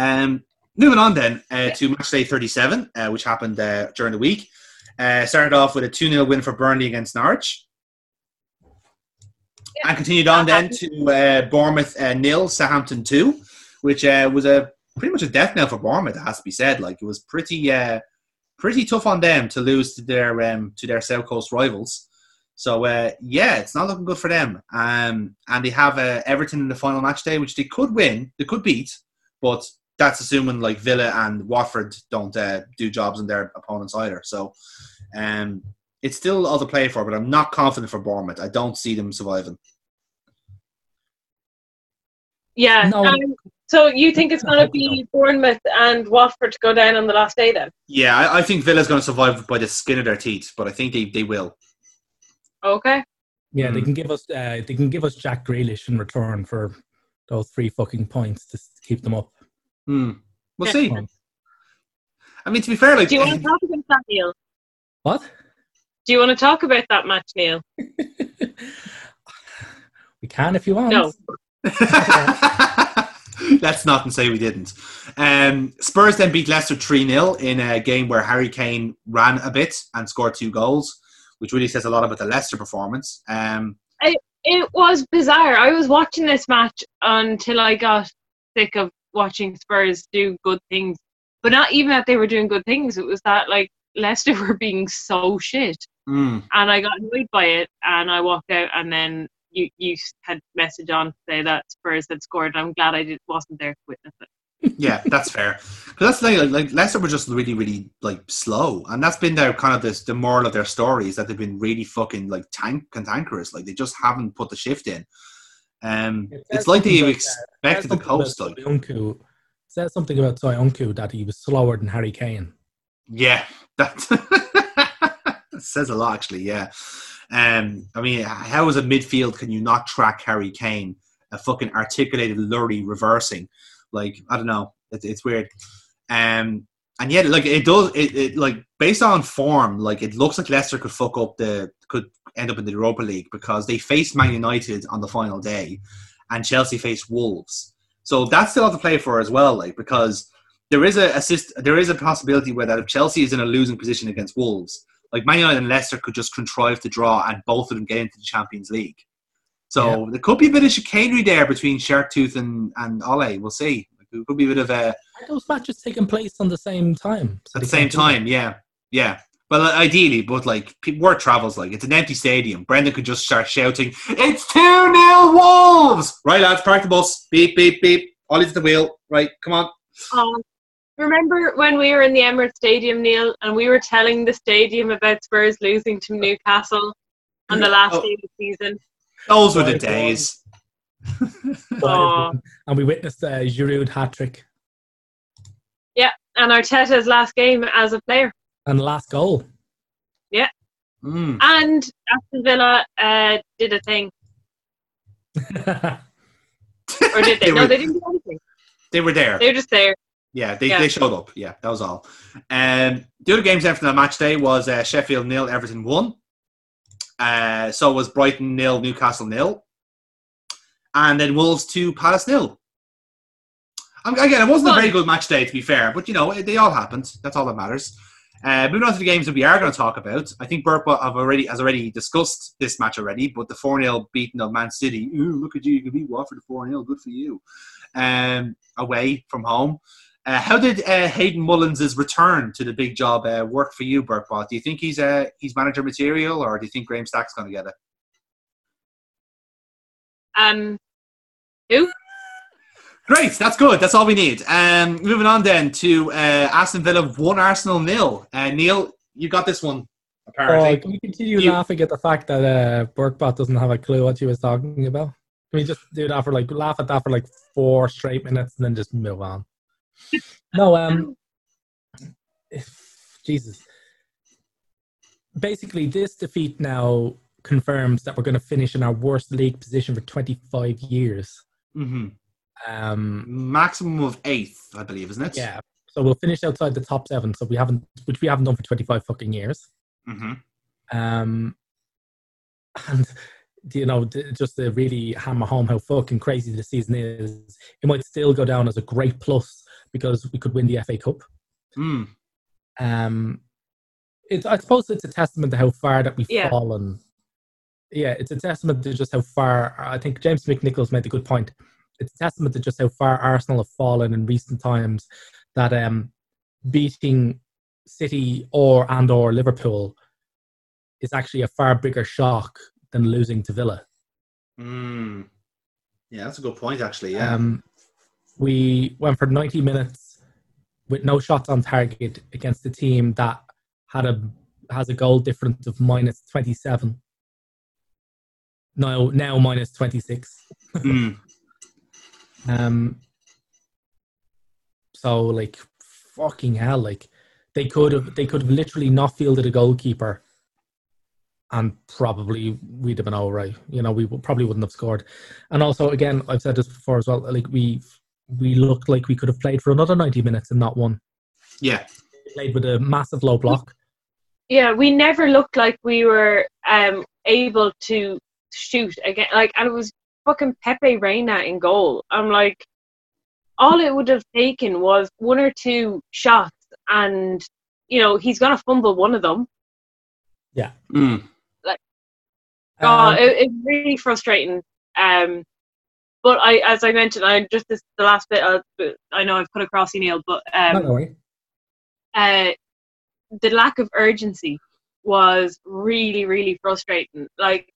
Um, moving on then uh, to match day 37, uh, which happened uh, during the week. Uh, started off with a 2 0 win for Burnley against Norwich. And continued on then to uh, Bournemouth uh, nil, Southampton 2, which uh, was a pretty much a death knell for Bournemouth, it has to be said. Like, it was pretty uh, pretty tough on them to lose to their um, to their South Coast rivals. So uh, yeah, it's not looking good for them. Um, and they have uh, Everton in the final match day, which they could win, they could beat, but that's assuming like Villa and Watford don't uh, do jobs in their opponents either. So um, it's still all to play for, but I'm not confident for Bournemouth. I don't see them surviving. Yeah. No. Um, so you think it's going to be Bournemouth and Watford to go down on the last day then? Yeah, I, I think Villa's going to survive by the skin of their teeth, but I think they, they will. Okay. Yeah, they Mm. can give us uh, they can give us Jack Grealish in return for those three fucking points to keep them up. Hmm. We'll Yeah. see. I mean, to be fair, like Do you want to talk about that, Neil? What? Do you want to talk about that match, Neil? we can if you want. No. Let's not and say we didn't. Um, Spurs then beat Leicester 3 0 in a game where Harry Kane ran a bit and scored two goals, which really says a lot about the Leicester performance. Um, It was bizarre. I was watching this match until I got sick of watching Spurs do good things. But not even that they were doing good things. It was that like Leicester were being so shit, mm, and I got annoyed by it, and I walked out. And then you you had message on to say that Spurs had scored. I'm glad I did, wasn't there to witness it. yeah, that's fair. Because that's like, like, like Leicester were just really, really like slow, and that's been their kind of this the moral of their story is that they've been really fucking like tank cantankerous. Like they just haven't put the shift in. Um, It it's like something they about, uh, expected the coast. Like. Says something about Soyuncu that he was slower than Harry Kane. Yeah, that says a lot, actually. Yeah, um, I mean, how as a midfield can you not track Harry Kane, a fucking articulated lorry reversing? Like, I don't know, it, it's weird. Um, and yet, like it does, it, it like based on form, like it looks like Leicester could fuck up the could end up in the Europa League because they faced Man United on the final day, and Chelsea faced Wolves. So that's still have to play for as well, like because there is a assist, there is a possibility where that if Chelsea is in a losing position against Wolves, like Man United and Leicester could just contrive to draw and both of them get into the Champions League. So there could be a bit of chicanery there between Sharktooth and and Ole. We'll see. There could be a bit of a Are those matches taking place on the same time? So at the same can't do that? time. Yeah, yeah. Well, uh, ideally, but like pe- word travels, like it's an empty stadium. Brendan could just start shouting, "It's two 0 Wolves!" Right, lads, park the bus. Beep, beep, beep. Ollie's at the wheel. Right, come on. Um, remember when we were in the Emirates Stadium, Neil, and we were telling the stadium about Spurs losing to Newcastle on the last Oh. day of the season? Those were the Right, go on. days. Aw. and we witnessed a Giroud hat trick Yeah, And Arteta's last game as a player. And last goal. Mm. And Aston Villa uh, did a thing. Or did they? They no, were- they didn't do anything. They were there. They were just there. Yeah, they, Yeah. they showed up. Yeah, that was all. Um, the other games after the match day was uh, Sheffield nil, Everton one. Uh, so was Brighton nil, Newcastle nil, and then Wolves two, Palace nil. Um, again, it wasn't a very good match day to be fair, but you know they all happened. That's all that matters. Uh, moving on to the games that we are going to talk about, I think Burp have already has already discussed this match already, but the four 0 beating of Man City. Ooh, look at you! You can beat Watford four 0 Good for you. Um, away from home. Uh, how did uh, Hayden Mullins' return to the big job uh, work for you, Burkbot? Do you think he's uh, he's manager material, or do you think Graham Stack's going to get it? Um, who? Great, that's good. That's all we need. Um, moving on then to uh, Aston Villa one Arsenal nil. Uh, Neil, you got this one. apparently. can we continue You- laughing at the fact that uh, Burkbot doesn't have a clue what she was talking about? Can we just do that for like laugh at that for like four straight minutes and then just move on? No, um, Jesus. Basically, this defeat now confirms that we're going to finish in our worst league position for 25 years. hmm Um, Maximum of eighth, I believe, isn't it? yeah, so we'll finish outside the top seven. So we haven't, which we haven't done for 25 fucking years. Mm-hmm. Um, and you know, just to really hammer home how fucking crazy the season is, it might still go down as a great plus because we could win the FA Cup. Mm. Um, it's I suppose it's a testament to how far that we've Yeah. fallen. Yeah, it's a testament to just how far. I think James McNicholas made a good point. It's a testament to just how far Arsenal have fallen in recent times. That um, beating City or and or Liverpool is actually a far bigger shock than losing to Villa. Mm. Yeah, that's a good point, actually. Yeah. Um, we went for 90 minutes with no shots on target against a team that had a has a goal difference of minus 27. No, now minus 26. Mm. Um, so like fucking hell, like they could have they could have literally not fielded a goalkeeper, and probably we'd have been all right. You know, we probably wouldn't have scored. And also, again, I've said this before as well. Like we we looked like we could have played for another ninety minutes and not won. Yeah. We played with a massive low block. Yeah, we never looked like we were um able to shoot again. Like, and it was fucking Pepe Reina in goal. I'm like, all it would have taken was one or two shots, and you know he's gonna fumble one of them. Yeah. Mm. Like, oh, Um, it, it's really frustrating. Um, but I, as I mentioned, I just this the last bit. Uh, I know I've put across you, Neil, but um, not worry. uh, the lack of urgency was really, really frustrating. Like,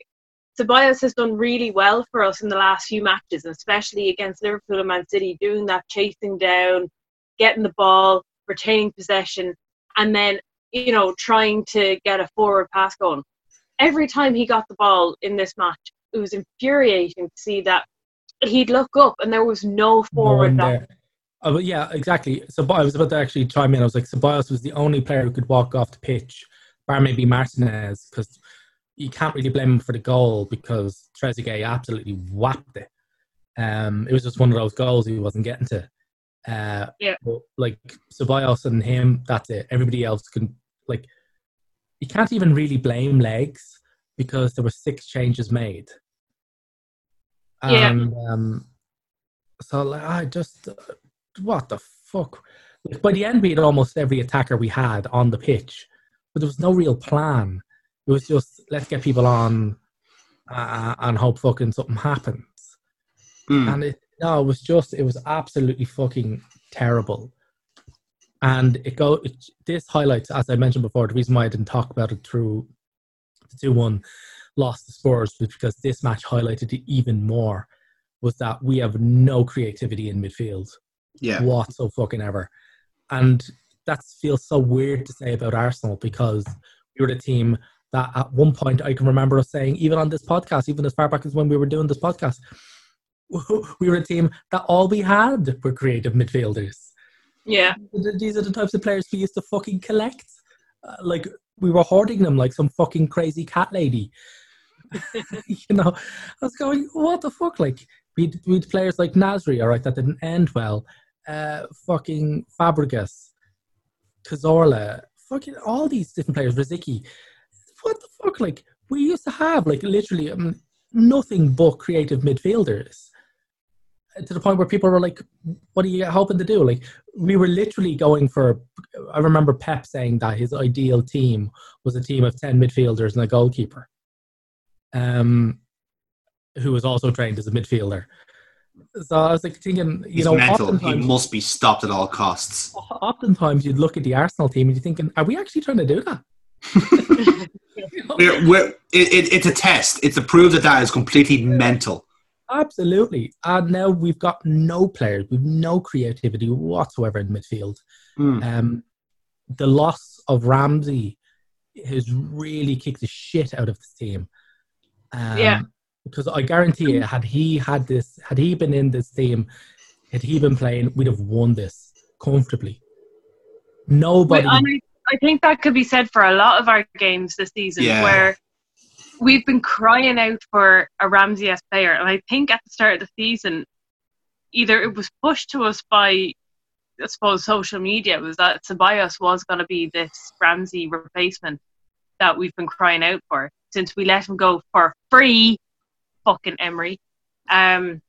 Tobias has done really well for us in the last few matches, especially against Liverpool and Man City, doing that chasing down, getting the ball, retaining possession, and then, you know, trying to get a forward pass going. Every time he got the ball in this match, it was infuriating to see that he'd look up and there was no No forward. there. Oh, yeah, exactly. So I was about to actually chime in. I was like, Ceballos was the only player who could walk off the pitch, bar maybe Martinez, because you can't really blame him for the goal because Trezeguet absolutely whapped it. Um, it was just one of those goals he wasn't getting to. Uh, Yeah. But like Ceballos and him, that's it. Everybody else can like. You can't even really blame legs because there were six changes made. Yeah. And um, so like, I just uh, what the fuck? Like, by the end, we had almost every attacker we had on the pitch, but there was no real plan. It was just let's get people on uh, and hope fucking something happens. Mm. And it no, it was just it was absolutely fucking terrible. And it go it, this highlights, as I mentioned before, the reason why I didn't talk about it through the two one lost the Spurs was because this match highlighted it even more. Was that we have no creativity in midfield Yeah. whatsoever fucking ever. And that feels so weird to say about Arsenal because we were the team that at one point I can remember us saying, even on this podcast, even as far back as when we were doing this podcast, we were a team that all we had were creative midfielders. Yeah. These are the types of players we used to fucking collect. Uh, like we were hoarding them like some fucking crazy cat lady. you know, I was going, what the fuck? Like we we had players like Nasri, all right, that didn't end well. Uh, fucking Fabregas, Cazorla, fucking all these different players, Rosicky. What the fuck? Like we used to have like literally um, nothing but creative midfielders. To the point where people were like, "What are you hoping to do?" Like we were literally going for. I remember Pep saying that his ideal team was a team of ten midfielders and a goalkeeper, um, who was also trained as a midfielder. So I was like thinking, you He's know, mental. He must be stopped at all costs. oftentimes you'd look at the Arsenal team and you're thinking, are we actually trying to do that? You know? We're, we're, it, it, it's a test. It's to prove that that is completely mental. Absolutely. And now we've got no players, we've no creativity whatsoever in midfield. Mm. Um, the loss of Ramsey has really kicked the shit out of this team. Um, Yeah. Because I guarantee you, had he had this, had he been in this team, had he been playing, we'd have won this comfortably. Nobody. But I, think that could be said for a lot of our games this season, Yeah. where we've been crying out for a Ramsey player, and I think at the start of the season, either it was pushed to us by, I suppose, social media, was that Ceballos was going to be this Ramsey replacement that we've been crying out for since we let him go for free, fucking Emery. Um,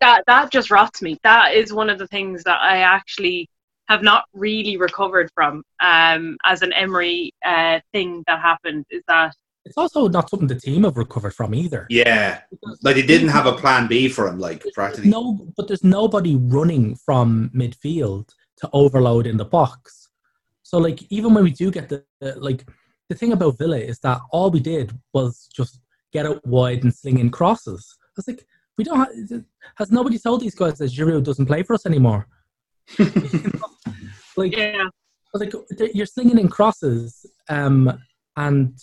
that that just rots me. That is one of the things that I actually have not really recovered from um, as an Emery uh, thing that happened. Is that It's also not something the team have recovered from either. Yeah, like they didn't have a plan B for him. Like practically, No, but there's nobody running from midfield to overload in the box. So like even when we do get the the- like the thing about Villa is that all we did was just get out wide and sling in crosses. I was like, we don't. Have, has nobody told these guys that Giroud doesn't play for us anymore? You know? like yeah? like you're slinging in crosses, um, and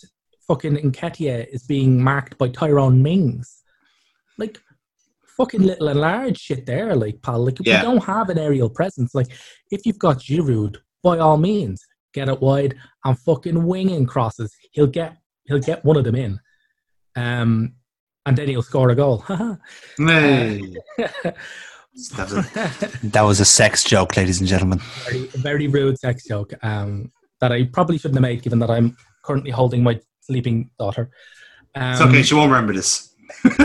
fucking Nketiah is being marked by Tyrone Mings. Like fucking little and large shit there, like pal. Like Yeah. we don't have an aerial presence. Like if you've got Giroud, by all means, get it wide and fucking winging crosses. He'll get he'll get one of them in. Um and then he'll score a goal. Hey. That was, a, that was a sex joke, ladies and gentlemen. very, very rude sex joke um, that I probably shouldn't have made, given that I'm currently holding my sleeping daughter. Um, It's okay, she won't remember this.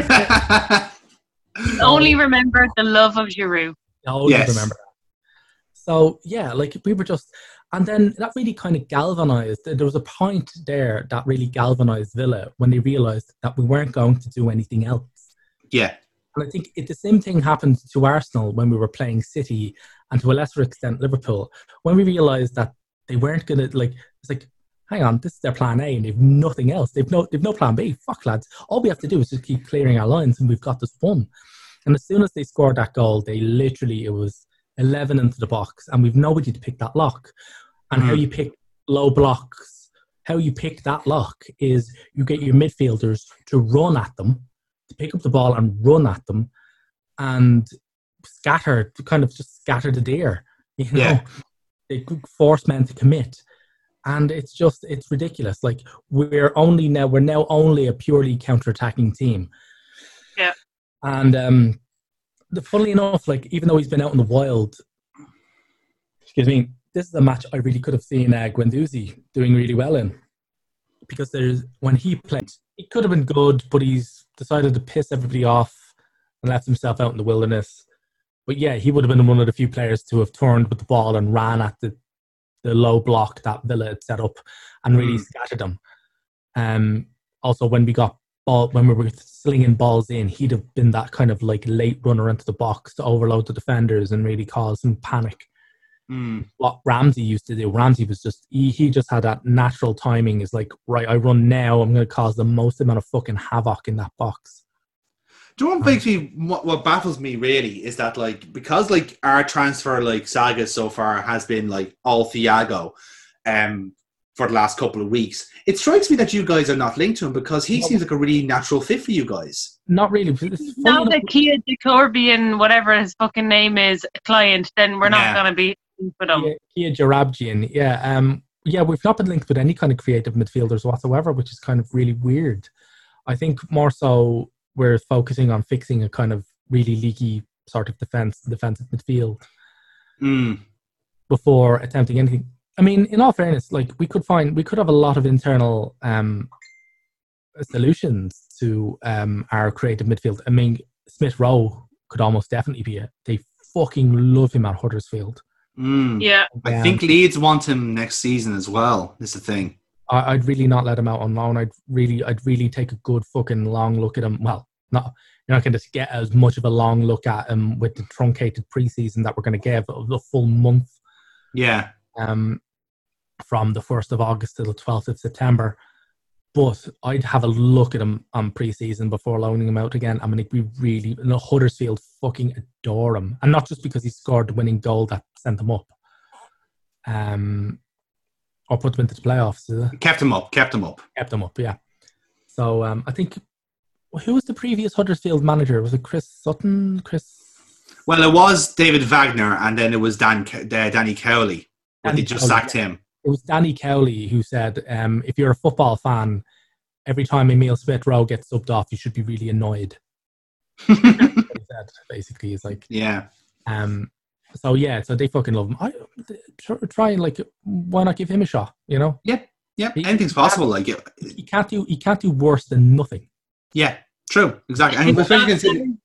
Only remember the love of Giroud. I always Yes. remember. So yeah, like we were just, and then that really kind of galvanized. There was a point there that really galvanized Villa when they realized that we weren't going to do anything else. yeah, And I think it, the same thing happened to Arsenal when we were playing City, and to a lesser extent Liverpool. When we realised that they weren't going to like, it's like, hang on, this is their plan A, and they've nothing else. They've no, they've no plan B. Fuck lads, all we have to do is just keep clearing our lines, and we've got this one. And as soon as they scored that goal, they literally it was eleven into the box, and we've nobody to pick that lock. And how Mhm. you pick low blocks, how you pick that lock is you get your midfielders to run at them to pick up the ball and run at them and scatter to kind of just scatter the deer you know? Yeah. they force men to commit. And it's just it's ridiculous. Like we're only now we're now only a purely counter-attacking team. Yeah. and um the funnily enough like even though he's been out in the wild excuse me this is a match i really could have seen uh, Guendouzi doing really well in because there's when he played he could have been good but he's decided to piss everybody off and left himself out in the wilderness. But yeah he would have been one of the few players to have turned with the ball and ran at the the low block that Villa had set up and really Mm. scattered them. Um also when we got ball when we were slinging balls in he'd have been that kind of like late runner into the box to overload the defenders and really cause some panic Mm. what Ramsey used to do. Ramsey was just he, he just had that natural timing. Is like right, I run now. I'm going to cause the most amount of fucking havoc in that box. Do you know what makes me what, what baffles me really is that like because like our transfer like saga so far has been like all Thiago, um, for the last couple of weeks. It strikes me that you guys are not linked to him because he No. seems like a really natural fit for you guys. Not really. It's funny Now enough- that Kia DeCorbian, whatever his fucking name is, client, then we're Yeah. not going to be for them. Kia, Kia Joorabchian, yeah, um, yeah, we've not been linked with any kind of creative midfielders whatsoever, which is kind of really weird. I think more so we're focusing on fixing a kind of really leaky sort of defense, defensive midfield Mm. before attempting anything. I mean, in all fairness, like we could find, we could have a lot of internal um, solutions to um, our creative midfield. I mean, Smith Rowe could almost definitely be it. They fucking love him at Huddersfield. Mm. Yeah, I think Leeds want him next season as well. Is the thing. I, I'd really not let him out on loan. I'd really, I'd really take a good fucking long look at him. Well, not you're not going to get as much of a long look at him with the truncated preseason that we're going to give of the full month Yeah. um, from the first of August to the twelfth of September. But I'd have a look at him on preseason before loaning him out again. I mean, we really, the Huddersfield fucking adore him, and not just because he scored the winning goal that sent them up, um, or put them into the playoffs. Kept him up. Kept him up. kept them up, yeah. So um, I think who was the previous Huddersfield manager? Was it Chris Sutton? Chris? Well, it was David Wagner, and then it was Dan uh, Danny Cowley. and they just Cowley, sacked him. It was Danny Cowley who said, um, "If you're a football fan, every time Emil Smith Rowe gets subbed off, you should be really annoyed." What he said basically is like, yeah. um, so yeah, so they fucking love him. I try, try and like, why not give him a shot? You know, Yeah. He- Anything's possible. Like, it- he can't do he can't do worse than nothing. yeah. True. Exactly. And It's especially not considering,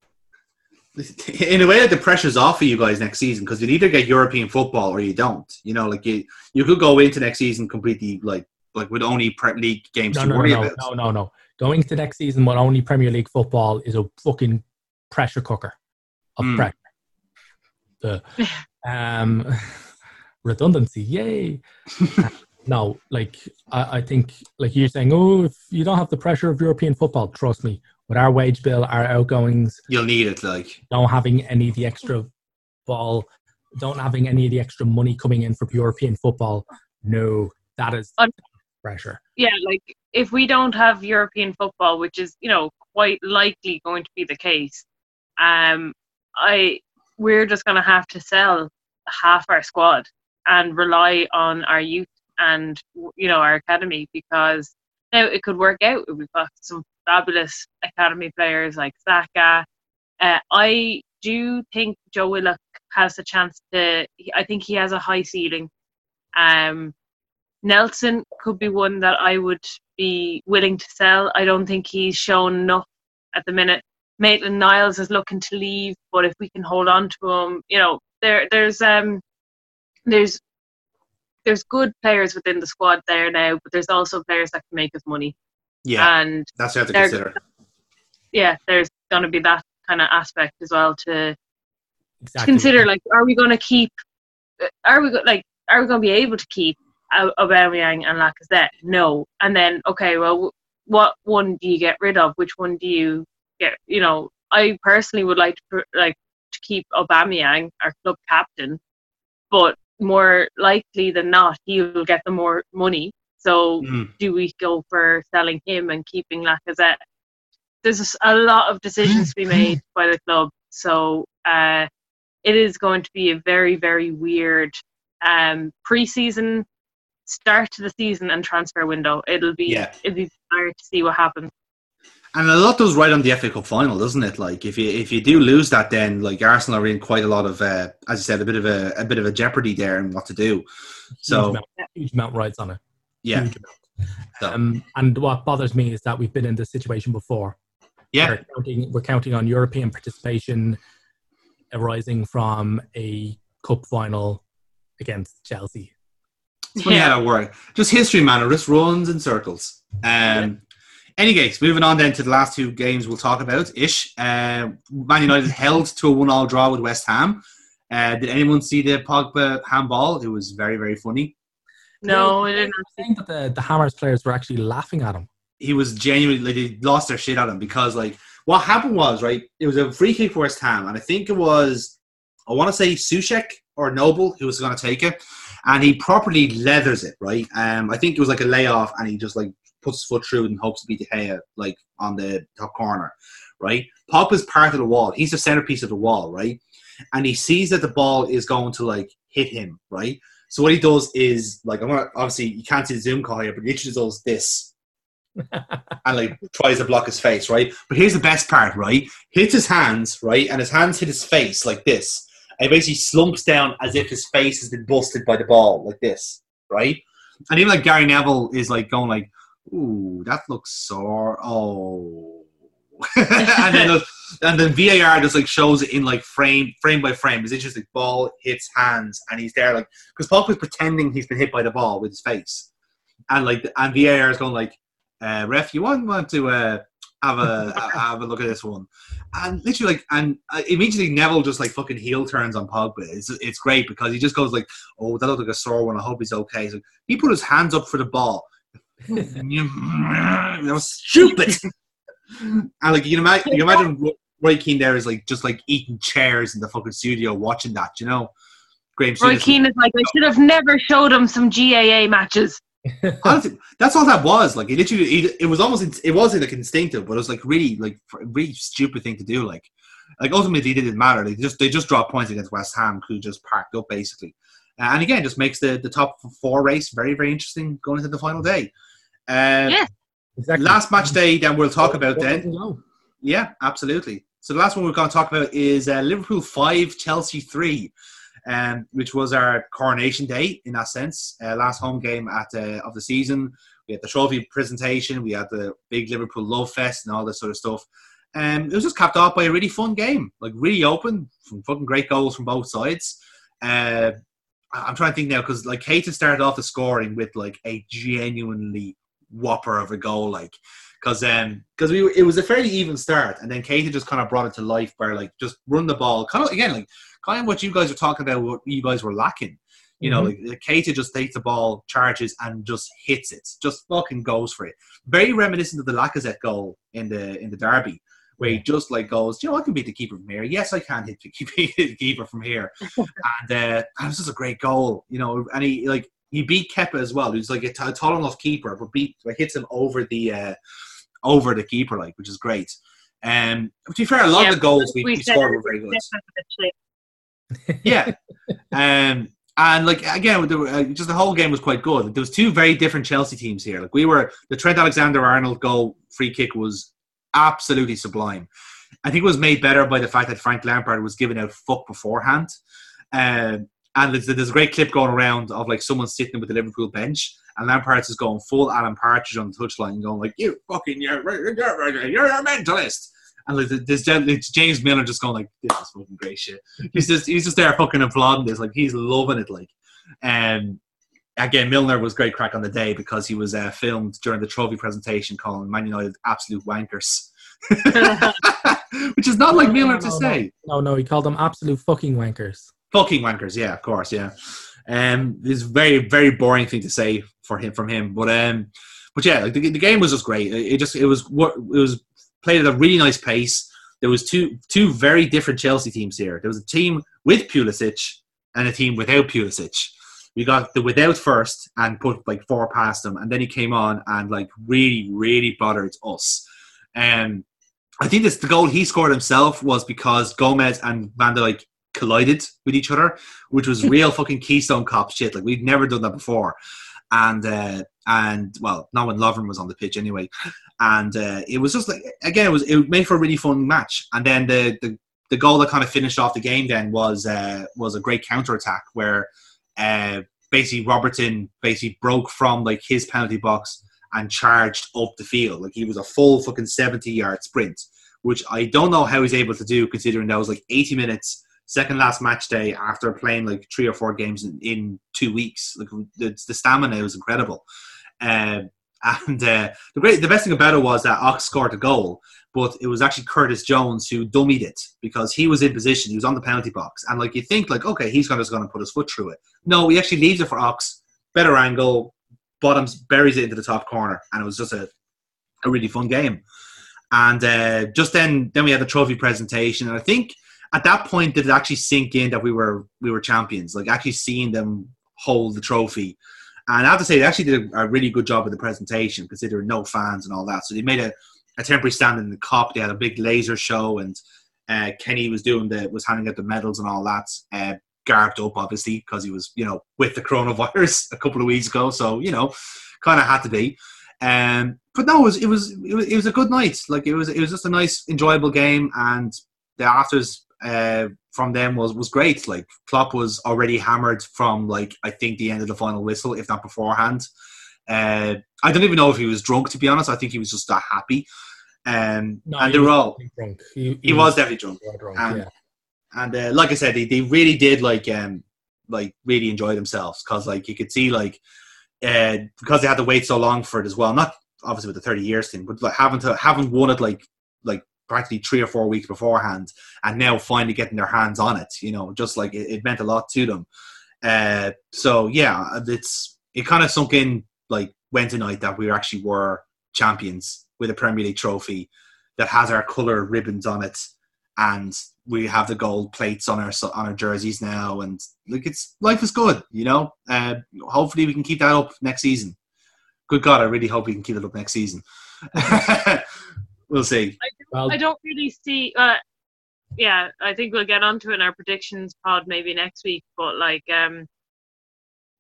in a way that the pressure's off for you guys next season because you either get European football or you don't. You know, like you you could go into next season completely like like with only Prep League games No, to no, no, worry no, about. no, no, no. Going to next season with only Premier League football is a fucking pressure cooker of Mm. pressure. The um, redundancy, yay! Uh, no, like I, I think, like you're saying, oh, if you don't have the pressure of European football, trust me, with our wage bill, our outgoings, You'll need it, like don't having any of the extra ball, don't having any of the extra money coming in from European football, no, that is Un- pressure. yeah, like if we don't have European football, which is you know quite likely going to be the case, um, I we're just going to have to sell half our squad and rely on our youth and you know our academy because now it could work out. We've got some fabulous academy players like Saka. Uh, I do think Joe Willock has a chance to. I think he has a high ceiling. Um, Nelson could be one that I would be willing to sell. I don't think he's shown enough at the minute. Maitland Niles is looking to leave, but if we can hold on to him, you know, there there's um there's there's good players within the squad there now, but there's also players that can make us money. yeah, And that's what you have to consider. yeah, there's gonna be that kind of aspect as well to Exactly. consider like are we going to keep uh, are we like are we going to be able to keep Au- Aubameyang and Lacazette no and then okay well what one do you get rid of which one do you get you know I personally would like to like to keep Aubameyang our club captain but more likely than not he will get the more money. So Mm. do we go for selling him and keeping Lacazette? There's a lot of decisions to be made by the club. So uh it is going to be a very very weird um preseason start to the season and transfer window. It'll be Yeah. it'll be hard to see what happens And a lot does right on the FA Cup final, doesn't it? Like if you if you do lose that, then like Arsenal are in quite a lot of, uh, as you said, a bit of a, a bit of a jeopardy there and what to do. huge So amount, huge amount rights on it. yeah, Huge. So- Um, and what bothers me is that we've been in this situation before. yeah, We're counting, we're counting on European participation arising from a cup final against Chelsea. It's funny how that works. Just history, man. It just runs in circles. Um, Any case, moving on then to the last two games we'll talk about. Ish, uh, Man United held to a one-all draw with West Ham. Uh, did anyone see the Pogba handball? It was very, very funny. no They it didn't saying that the, the Hammers players were actually laughing at him. He was genuinely like, they lost their shit at him because like what happened was right. It was a free kick for West Ham, and I think it was I want to say Soucek or Noble who was going to take it, and he properly leathers it right. Um, I think it was like a layoff, and he just like puts his foot through and hopes to beat De Gea like on the top corner, right? Pop is part of the wall. He's the centerpiece of the wall, right? And he sees that the ball is going to like hit him, right? So what he does is like I'm gonna obviously you can't see the zoom call here, but he literally does this and like tries to block his face, right? But here's the best part, right? Hits his hands, right, and his hands hit his face like this. And he basically slumps down as if his face has been busted by the ball, like this, right? And even like Gary Neville is like going like, "Ooh, that looks sore." Oh, and then the- and then VAR just like shows it in like frame frame by frame. It's interesting. Ball hits hands, and he's there like because Pogba's pretending he's been hit by the ball with his face, and like and VAR is going like, uh, "Ref, you want want to uh, have a have a look at this one?" And literally like and uh, immediately Neville just like fucking heel turns on Pogba. It's it's great because he just goes like, "Oh, that looked like a sore one. I hope he's okay." So he put his hands up for the ball. that was stupid. and like you can imagine, you can imagine Roy Keane there is like just like eating chairs in the fucking studio watching that. You know, Graham. Roy Keane is like I should have never showed him some GAA matches Honestly, that's all that was. Like, it literally, it, it was almost, it wasn't like instinctive, but it was like really, like, really stupid thing to do. Like, like ultimately, it didn't matter. They just, they just dropped points against West Ham, who just parked up basically. Uh, and again, just makes the the top four race very, very interesting going into the final day. Uh, Yeah. Exactly. Last match day, then we'll talk about What then. Yeah, absolutely. So the last one we're going to talk about is uh, Liverpool five, Chelsea three, um, which was our coronation day in that sense. Uh, last home game at uh, of the season. We had the trophy presentation. We had the big Liverpool love fest and all this sort of stuff. Um, it was just capped off by a really fun game, like really open, from fucking great goals from both sides. Uh, I- I'm trying to think now because like Keita started off the scoring with like a genuinely whopper of a goal, like because um because we it was a fairly even start, and then Keita just kind of brought it to life by like just run the ball, kind of again like kind of what you guys were talking about, what you guys were lacking. You know, like like Keita just takes the ball, charges, and just hits it. Just fucking goes for it. Very reminiscent of the Lacazette goal in the in the derby, where he just like goes, you know, I can beat the keeper from here. Yes, I can hit the keeper from here. and uh, it was just a great goal, you know. And he like he beat Kepa as well. He's like a t- tall enough keeper, but beat but hits him over the uh, over the keeper, like, which is great. Um, to be fair, a lot Yeah, of the goals we, we we scored were very good yeah. Um, and like again, were, uh, just the whole game was quite good. There was two very different Chelsea teams here. Like we were the Trent Alexander-Arnold goal free kick was absolutely sublime. I think it was made better by the fact that Frank Lampard was giving out fuck beforehand. Um, and there's, there's a great clip going around of like someone sitting with the Liverpool bench, and Lampard's is going full Alan Partridge on the touchline, and going like, "You fucking, you're, you're, you're a mentalist." And like this, James Milner just going like, "This is fucking great shit." He's just he's just there fucking applauding this, like he's loving it. Like, um, again, Milner was great crack on the day because he was uh, filmed during the trophy presentation, calling Man United absolute wankers, which is not like No, Milner no, to no, say. No, no, he called them absolute fucking wankers. Fucking wankers, yeah, of course, yeah. Um, it's very, very boring thing to say for him from him, but um, but yeah, like the, the game was just great. It, just it was what it was played at a really nice pace. There was two two very different Chelsea teams here. There was a team with Pulisic and a team without Pulisic. We got the without first and put like four past them, and then he came on and like really, really bothered us. Um, I think this the goal he scored himself was because Gomez and Van Dijk collided with each other, which was real fucking Keystone Cop shit. Like we'd never done that before, and uh, and well, not when Lovren was on the pitch anyway. And uh, it was just like again, it was it made for a really fun match. And then the the, the goal that kind of finished off the game then was uh, was a great counter attack where uh, basically Robertson basically broke from like his penalty box and charged up the field. Like he was a full fucking seventy yard sprint, which I don't know how he's able to do considering that was like eighty minutes second last match day after playing like three or four games in, in two weeks. Like the, the stamina was incredible. Um, and uh, the great, the best thing about it was that Ox scored a goal, but it was actually Curtis Jones who dummied it because he was in position. He was on the penalty box, and like you think, like okay, he's gonna, just going to put his foot through it. No, he actually leaves it for Ox. Better angle, bottoms buries it into the top corner, and it was just a, a really fun game. And uh, just then, then we had the trophy presentation, and I think at that point did it actually sink in that we were we were champions? Like actually seeing them hold the trophy. And i have to say they actually did a, a really good job of the presentation considering no fans and all that. So they made a, a temporary stand in the Kop they had a big laser show and uh, kenny was doing the was handing out the medals and all that uh, garbed up obviously because he was you know with the coronavirus a couple of weeks ago. So you know kind of had to be. Um, but no, it was, it was it was it was a good night. Like it was it was just a nice, enjoyable game, and the afters uh, from them was was great. Like Klopp was already hammered from like I think the end of the final whistle, if not beforehand. Uh, I don't even know if he was drunk. To be honest, I think he was just that happy. Um, No, and he they were all drunk. He, he was definitely drunk. drunk. and- yeah. and uh, like I said, they, they really did like um like really enjoy themselves because like you could see like uh because they had to wait so long for it as well. Not obviously with the thirty years thing, but like having to having won it like like practically three or four weeks beforehand, and now finally getting their hands on it. You know, just like it, it meant a lot to them. Uh, so yeah, it's it kind of sunk in like Wednesday night that we actually were champions with a Premier League trophy that has our color ribbons on it and we have the gold plates on our on our jerseys now, and like it's life is good, you know. Uh, hopefully, we can keep that up next season. Good God, I really hope we can keep it up next season. we'll see. Well, I don't really see. Uh, yeah, I think we'll get onto it in our predictions pod maybe next week. But like, um,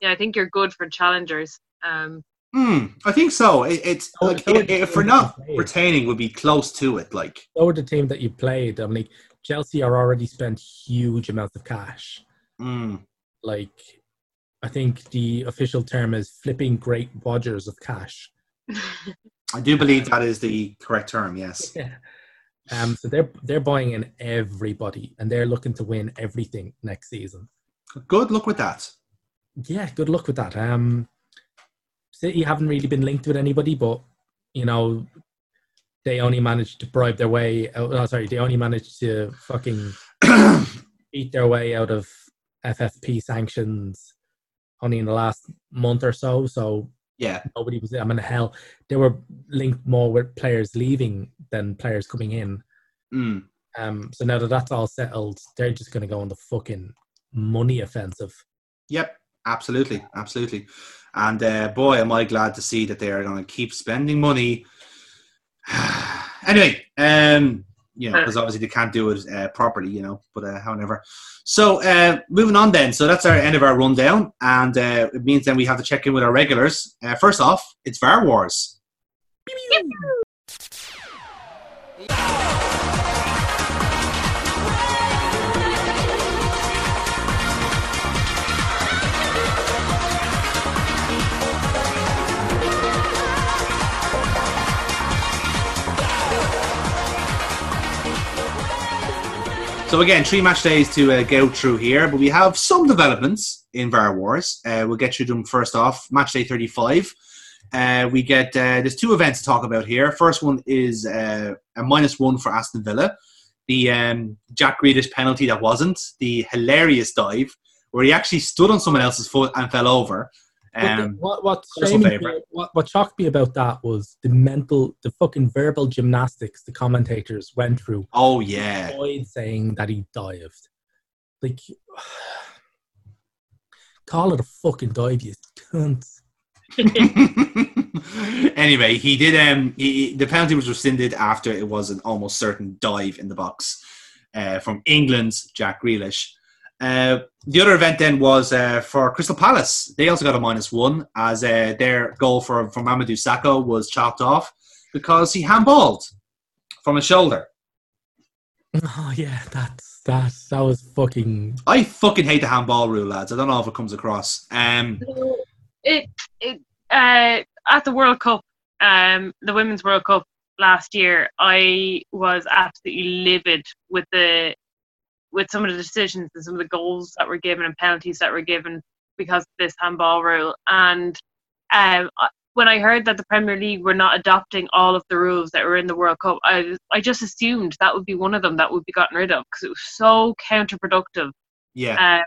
yeah, I think you're good for challengers. Um, Hmm, I think so. It, it's So- like so if, if we're not retaining, we'll be close to it. Like, so would the team that you played, Dominic. Chelsea are already spent huge amounts of cash. hmm, Like, I think the official term is flipping great wodgers of cash. I do believe that is the correct term. Yes. Yeah. Um, so they're they're buying in everybody, and they're looking to win everything next season. Good luck with that. Yeah, good luck with that. Um, City haven't really been linked with anybody, but you know, they only managed to bribe their way. Out, oh, sorry, they only managed to fucking eat their way out of FFP sanctions only in the last month or so. So Yeah, nobody was. I mean, hell, they were linked more with players leaving than players coming in. Mm. Um, so now that that's all settled, they're just going to go on the fucking money offensive. Yep, absolutely, absolutely. And uh, boy, am I glad to see that they are going to keep spending money. anyway, um, you know, because obviously they can't do it uh, properly, you know. But uh, however, so uh, moving on then. So that's our end of our rundown, and uh, it means then we have to check in with our regulars. Uh, first off, it's VAR Wars. So again, three match days to uh, go through here, but we have some developments in VAR Wars. Uh, we'll get through them first off. Match day 35. Uh, we get uh, there's two events to talk about here. First one is uh, a minus one for Aston Villa. The um, Jack Grealish penalty that wasn't the hilarious dive where he actually stood on someone else's foot and fell over. Um, what what, what what shocked me about that was the mental, the fucking verbal gymnastics the commentators went through. oh yeah, Boyd saying that he dived, like, call it a fucking dive, you cunt. anyway, he did. Um, he- the penalty was rescinded after it was an almost certain dive in the box uh, from England's Jack Grealish. Uh, the other event then was uh, for Crystal Palace. They also got a minus one as uh, their goal for from Mamadou Sakho was chopped off because he handballed from his shoulder. Oh yeah, that's that that was fucking. I fucking hate the handball rule, lads. I don't know if it comes across. Um, it it uh, at the World Cup, um, the Women's World Cup last year, I was absolutely livid with the with some of the decisions and some of the goals that were given and penalties that were given because of this handball rule. And um, when I heard that the Premier League were not adopting all of the rules that were in the World Cup, I I just assumed that would be one of them that would be gotten rid of because it was so counterproductive. yeah, Um,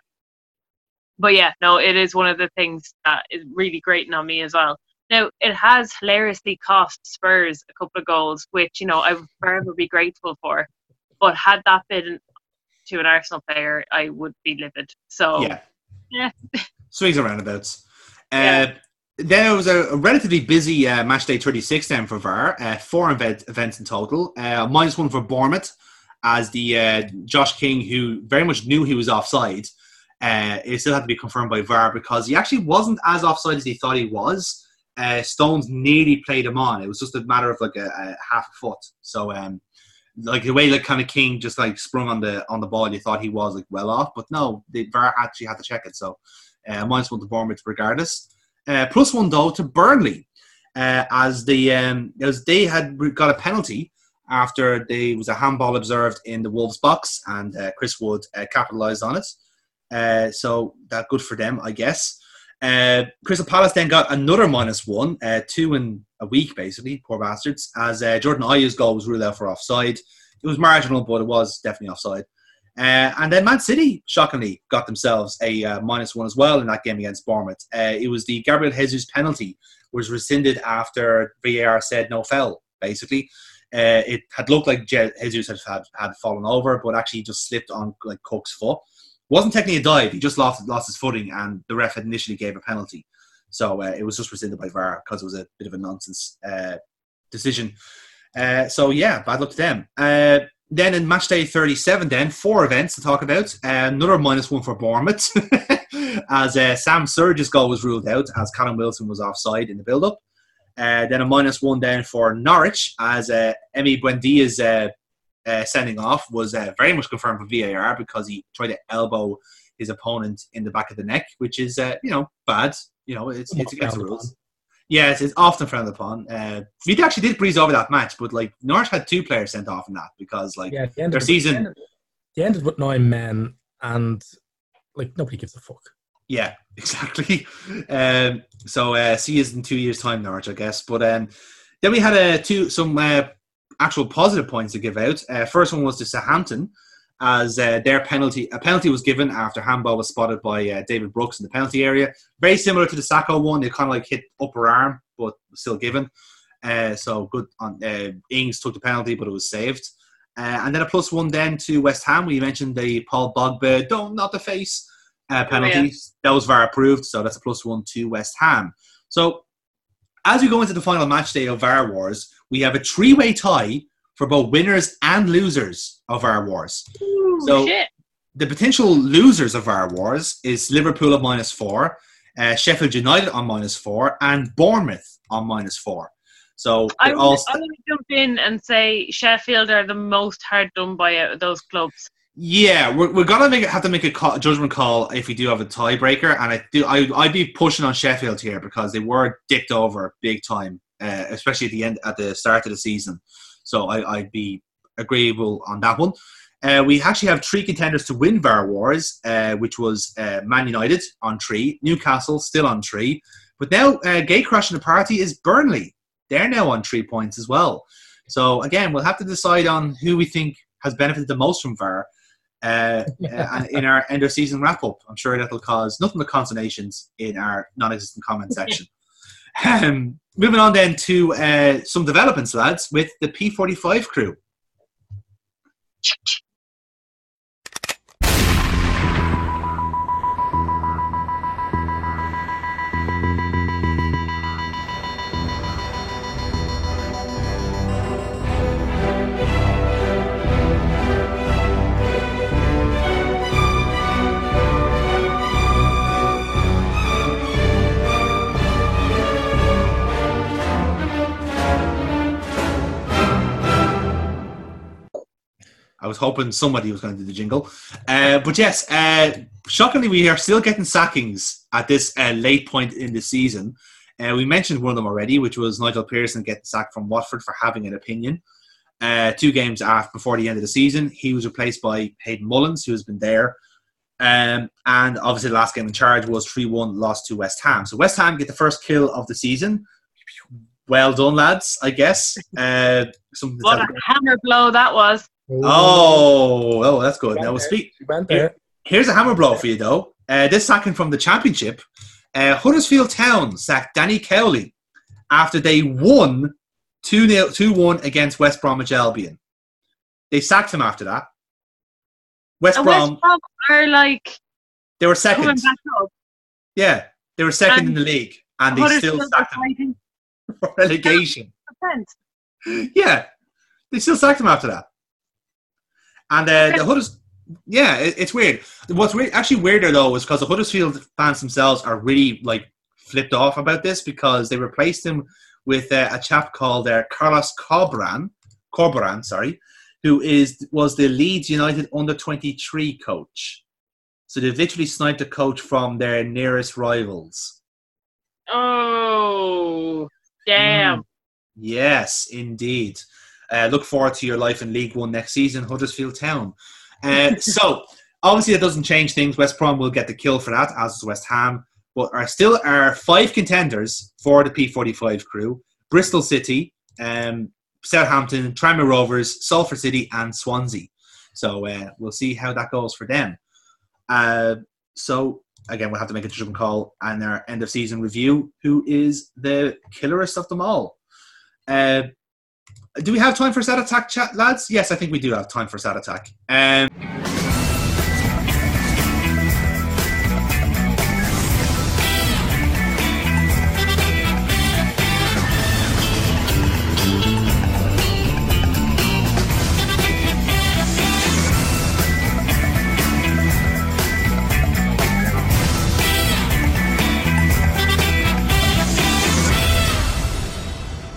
but yeah, no, it is one of the things that is really grating on me as well. Now, it has hilariously cost Spurs a couple of goals, which, you know, I would forever be grateful for. But had that been to an Arsenal player, I would be livid. So, yeah. yeah. Swings and roundabouts. Uh, Yeah. Then it was a, a relatively busy uh, match day 36 then for VAR. Uh, four event, events in total. Uh, minus one for Bournemouth as the uh, Josh King, who very much knew he was offside, uh, it still had to be confirmed by VAR because he actually wasn't as offside as he thought he was. Uh, Stones nearly played him on. It was just a matter of like a, a half a foot. So, um, like the way like kind of King just like sprung on the on the ball, you thought he was like well off, but no, the VAR actually had to check it. So, uh, minus one to Bournemouth regardless. Uh, plus one though to Burnley, uh, as the um, as they had got a penalty after there was a handball observed in the Wolves box, and uh, Chris Wood uh, capitalised on it. Uh, so that good for them, I guess. Uh, Crystal Palace then got another minus one, uh, two in a week basically, poor bastards, as uh, Jordan Ayew's goal was ruled out for offside. It was marginal, but it was definitely offside. Uh, and then Man City, shockingly, got themselves a uh, minus one as well in that game against Bournemouth. Uh, it was the Gabriel Jesus penalty was rescinded after VAR said no foul, basically. Uh, it had looked like Je- Jesus had, had had fallen over, but actually just slipped on like Cook's foot. wasn't technically a dive; he just lost lost his footing, and the ref initially gave a penalty. So uh, it was just rescinded by VAR because it was a bit of a nonsense uh, decision. Uh, so yeah, bad luck to them. Uh, then in match day 37, then four events to talk about. Uh, another minus one for Bournemouth, as uh, Sam Surridge's goal was ruled out as Callum Wilson was offside in the build-up. Then a minus one then for Norwich as Emi Buendia's sending off was very much confirmed for VAR because he tried to elbow his opponent in the back of the neck, which is you know bad. You know it's it's against the rules. Yes, it's often frowned upon. Uh, we actually did breeze over that match, but like Norwich had two players sent off in that because like Yeah, ended, their with- season- They ended, they ended with nine men, and like nobody gives a fuck. Yeah, exactly. Um, so uh, see you in two years' time, Norwich, I guess. But um, then we had uh, two some uh, actual positive points to give out. Uh, first one was to Southampton, as uh, their penalty a penalty was given after handball was spotted by uh, David Brooks in the penalty area. Very similar to the Soucek one. They kind of like hit upper arm, but still given. Uh, so good on uh, Ings took the penalty, but it was saved. Uh, and then a plus one then to West Ham. We mentioned the Paul Pogba don't not the face uh, penalty. That was VAR approved, so that's a plus one to West Ham. So as we go into the final match day of VAR Wars, we have a three-way tie for both winners and losers of our Wars. Ooh, So- shit. The potential losers of our Wars is Liverpool at minus four, uh, Sheffield United on minus four, and Bournemouth on minus four. So I will, all I jump in and say Sheffield are the most hard done by out of those clubs. Yeah, we're, we're gonna make have to make a call, judgment call if we do have a tiebreaker, and I do I I'd be pushing on Sheffield here because they were dicked over big time, uh, especially at the end at the start of the season. So I, I'd be agreeable on that one. Uh, we actually have three contenders to win VAR Wars, uh, which was uh, Man United on three, Newcastle still on three, but now uh, gate crushing the party is Burnley. They're now on three points as well. So again, we'll have to decide on who we think has benefited the most from VAR uh, uh, in our end of season wrap up. I'm sure that'll cause nothing but consternations in our non existent comment section. Moving on then to uh, some developments, lads, with the P45 crew. I was hoping somebody was going to do the jingle. Uh, but yes, uh, shockingly, we are still getting sackings at this uh, late point in the season. Uh, we mentioned one of them already, which was Nigel Pearson getting sacked from Watford for having an opinion. Uh, two games after before the end of the season, he was replaced by Hayden Mullins, who has been there. Um, and obviously, the last game in charge was 3 1 loss to West Ham. So, West Ham get the first kill of the season. Well done, lads, I guess. Uh, What a hammer blow that was. Oh, oh, that's good. Now we'll speak. She went there. Here's a hammer blow for you, though. Uh, this sacking from the championship. Uh, Huddersfield Town sacked Danny Cowley after they won 2 1 against West Bromwich Albion. They sacked him after that. West And Brom, West Brom are like they were coming second. back up. Yeah, they were second in the league, and they still sacked him for relegation. yeah, they still sacked him after that. And uh, the Hudders, yeah, it, it's weird. What's weird, actually weirder though, is because the Huddersfield fans themselves are really like flipped off about this because they replaced him with uh, a chap called uh, Carlos Corberan, Corberan, sorry, who is was the Leeds United under twenty three coach. So they've literally sniped a coach from their nearest rivals. Oh, damn. Yes, indeed. Uh, look forward to your life in League One next season, Huddersfield Town. Uh, so, obviously, that doesn't change things. West Brom will get the kill for that, as does West Ham. But are still are five contenders for the P45 crew: Bristol City, um, Southampton, Tranmere Rovers, Salford City, and Swansea. So uh, we'll see how that goes for them. Uh, so again, we'll have to make a judgment call and our end of season review. Who is the killerest of them all? Uh, do we have time for Stat Attack chat, lads? Yes, I think we do have time for Stat Attack. Um,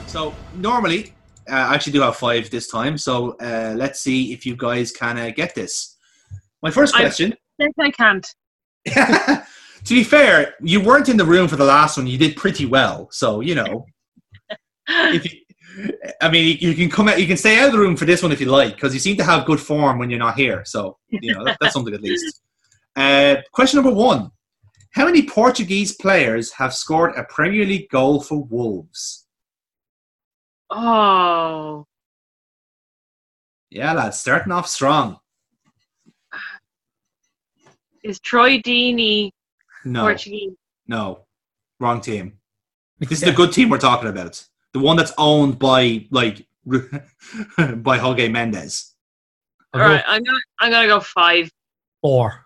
so normally, I actually do have five this time. So uh, let's see if you guys can uh, get this. My first question. Yes, I can't. to be fair, you weren't in the room for the last one. You did pretty well, so you know. if you, I mean, you can come out. You can stay out of the room for this one if you like, because you seem to have good form when you're not here. So you know that, that's something at least. Uh, question number one: How many Portuguese players have scored a Premier League goal for Wolves? Oh, Yeah, lads, starting off strong. is Troy Deeney No, Portuguese? no, wrong team. This is the good team we're talking about. The one that's owned by like by Jorge Mendes. All right, I'm gonna I'm gonna go five. Four.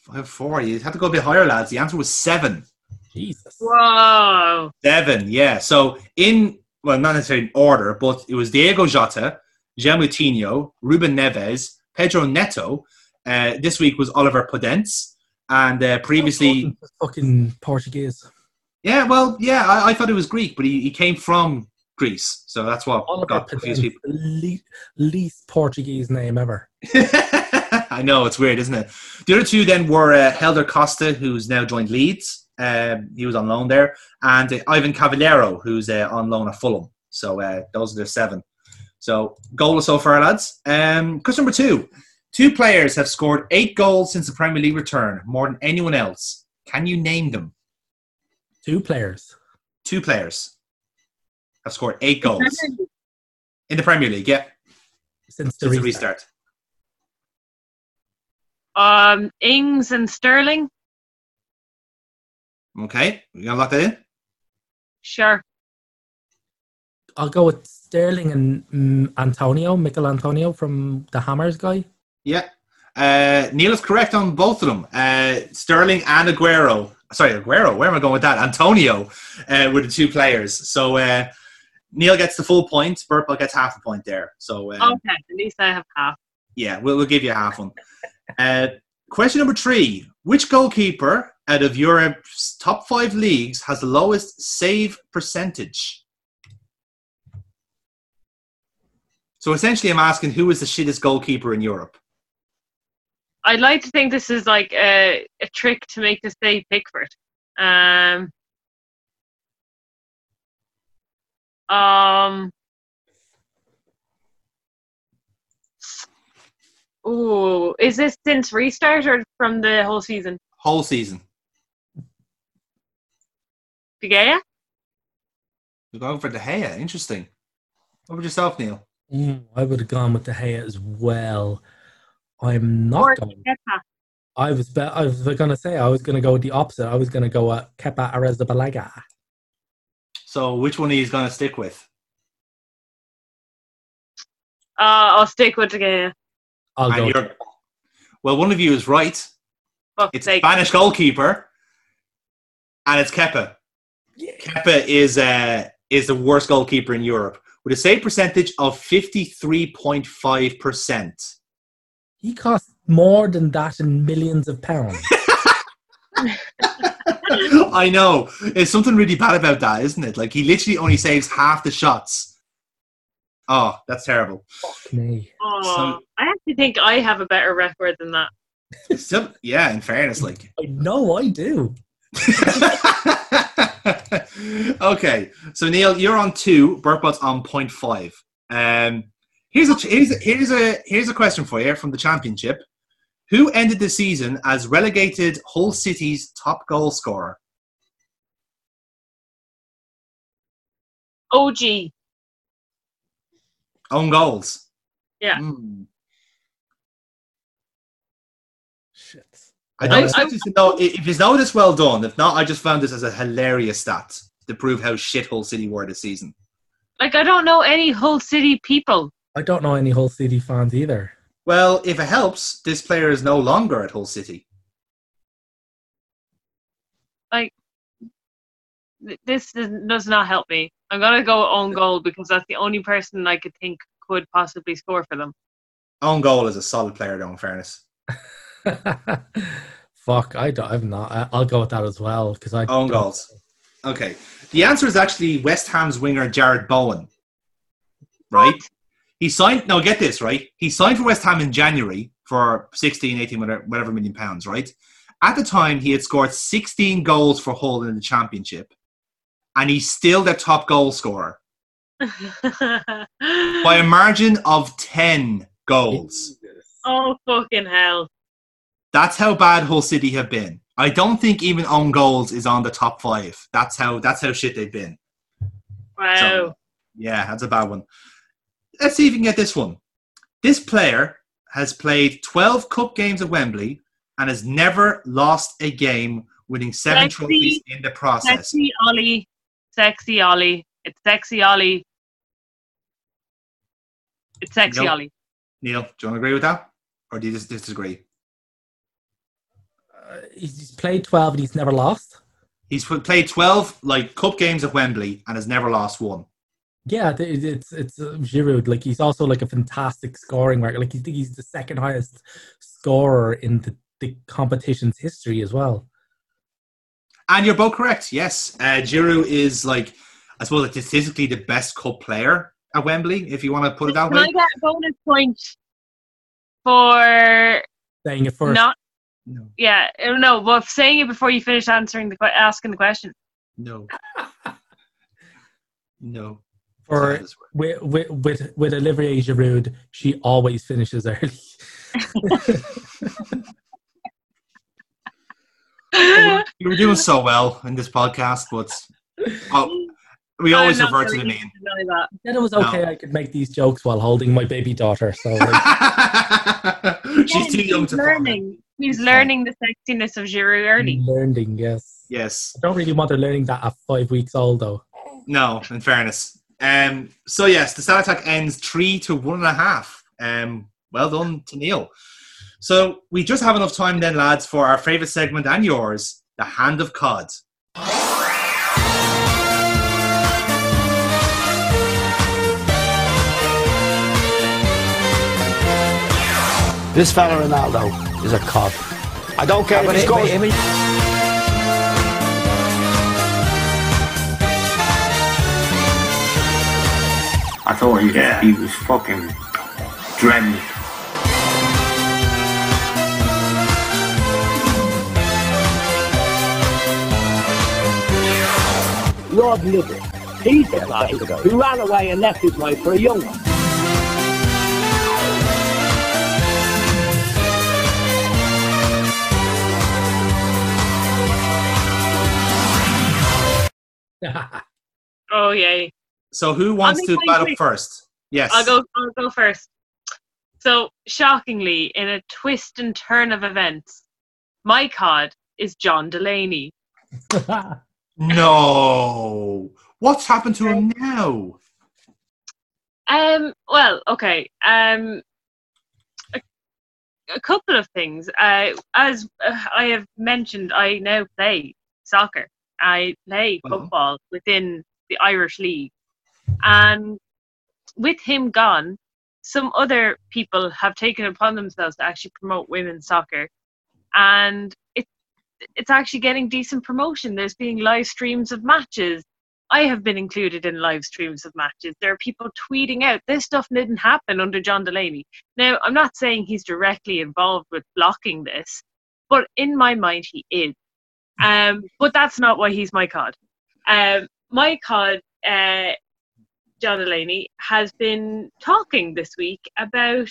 Five four. You had to go a bit higher, lads. The answer was seven. Jesus. Whoa. Seven, yeah. So in well, not necessarily in order, but it was Diego Jota, João Moutinho, Ruben Neves, Pedro Neto. Uh, this week was Oliver Podence, and uh, previously, fucking Portuguese. yeah, well, yeah, I, I thought it was Greek, but he, he came from Greece, so that's what Oliver got confused people. least, least Portuguese name ever. I know it's weird, isn't it? The other two then were uh, Helder Costa, who's now joined Leeds. Um, he was on loan there, and uh, Ivan Cavaleiro, who's uh, on loan at Fulham. So uh, those are the seven. So goal so far, lads. Um, question number two: Two players have scored eight goals since the Premier League return, more than anyone else. Can you name them? Two players. Two players have scored eight goals in the Premier League. Yeah, Since the since the restart. restart. Um, Ings and Sterling. Okay, you gonna lock that in? Sure. I'll go with Sterling and mm, Antonio, Michael Antonio from the Hammers guy. Yeah. Uh, Neil is correct on both of them. Uh, Sterling and Aguero. Sorry, Aguero. Where am I going with that? Antonio uh, were the two players. So uh, Neil gets the full point. Burple gets half a point there. So um, Okay, at least I have half. yeah, we'll, we'll give you half one. Uh, question number three: Which goalkeeper out of Europe's top five leagues has the lowest save percentage? So essentially, I'm asking who is the shittest goalkeeper in Europe? I'd like to think this is like a, a trick to make us say Pickford. Um, um, ooh, is this since restart or from the whole season? Whole season. De Gea? You're going for De Gea. Interesting. What about yourself, Neil? Mm, I would have gone with De Gea as well. I'm not Or going. Kepa? I was be- I was going to say I was going to go with the opposite. I was going to go at Kepa Arrizabalaga. So, which one are you going to stick with? Uh, I'll stick with De Gea. I'll And go. you're- well, one of you is right. Fuck's It's a sake. Spanish goalkeeper, and it's Kepa. Yeah. Kepa is uh, is the worst goalkeeper in Europe with a save percentage of fifty three point five percent. He costs more than that in millions of pounds. I know. There's something really bad about that, isn't it? Like he literally only saves half the shots. Oh, that's terrible. Fuck me. Oh, I actually think I have a better record than that. Still, yeah, in fairness, like I know I do. okay, so Neil, you're on two. Burpot's on point five. Um, here's a here's a, here's a here's a question for you from the championship. Who ended the season as relegated Hull City's top goal scorer? OG. Own goals. Yeah. Hmm. I don't I- expect you to know if it's know this. Well done. If not, I just found this as a hilarious stat to prove how shit Hull City were this season. Like, I don't know any Hull City people. I don't know any Hull City fans either. Well, if it helps, this player is no longer at Hull City. Like This does, does not help me. I'm going to go own goal because that's the only person I could think could possibly score for them. Own goal is a solid player, though. In fairness, Fuck, I don't. I'm not. I- I'll go with that as well because I Own don't- goals. Okay. The answer is actually West Ham's winger Jarrod Bowen. Right? He signed, now get this, right? He signed for West Ham in January for 16, 18, whatever, whatever million pounds, right? At the time, he had scored 16 goals for Hull in the championship, and he's still their top goal scorer by a margin of 10 goals. oh fucking hell! That's how bad Hull City have been. I don't think even own goals is on the top five. That's how that's how shit they've been. Wow. So, yeah, that's a bad one. Let's see if we can get this one. This player has played 12 cup games at Wembley and has never lost a game, winning seven Sexy. trophies in the process. Sexy Ollie. Sexy Ollie. It's sexy Ollie. It's sexy Nope. Ollie. Neil, do you want to agree with that? Or do you dis- disagree? Uh, he's he's played 12 and he's never lost. He's played 12 like cup games at Wembley and has never lost one. Yeah, it's it's uh, Giroud. Like he's also like a fantastic scoring record. Like I think he's the second highest scorer in the, the competition's history as well. And you're both correct. Yes, uh, Giroud is like, I suppose, like statistically the best cup player at Wembley, if you want to put it that Can I way. get a bonus point for Saying it first. not? No, Yeah, uh, no, Well, saying it before you finish answering the asking the question. no, no. for with, with with with Olivier Giroud, she always finishes early. You were doing so well in this podcast, but oh, we always revert to the going mean. deny that. then it was okay. No. I could make these jokes while holding my baby daughter. So like, She's too young to follow. learning. He's He's learning the sexiness of Giroud early. learning, yes. Yes. I don't really want her learning that at five weeks old, though. No, in fairness. Um, so yes, the stat attack ends three to one and a half. Um, well done to Neil. So we just have enough time then, lads, for our favourite segment and yours, the Hand of Cod. This fella Ronaldo is a cop. I don't care if he scores. I thought he, he was fucking dreading. Rob Little. He's the guy who ran away and left his wife for a young one. Oh yay! So who wants to make bat up first? Yes. I'll go. I'll go first. So shockingly, in a twist and turn of events, my cod is John Delaney. No. What's happened to him now? Um. Well, okay. Um. A, a couple of things. Uh, as uh, I have mentioned, I now play soccer. I play Uh-huh. football within the Irish League, and with him gone, some other people have taken it upon themselves to actually promote women's soccer, and it it's actually getting decent promotion. There's being live streams of matches. I have been included in live streams of matches. There are people tweeting out this stuff didn't happen under John Delaney. Now, I'm not saying he's directly involved with blocking this, but in my mind, he is. Um, but that's not why he's my cod. Um, my cod, uh, John Delaney, has been talking this week about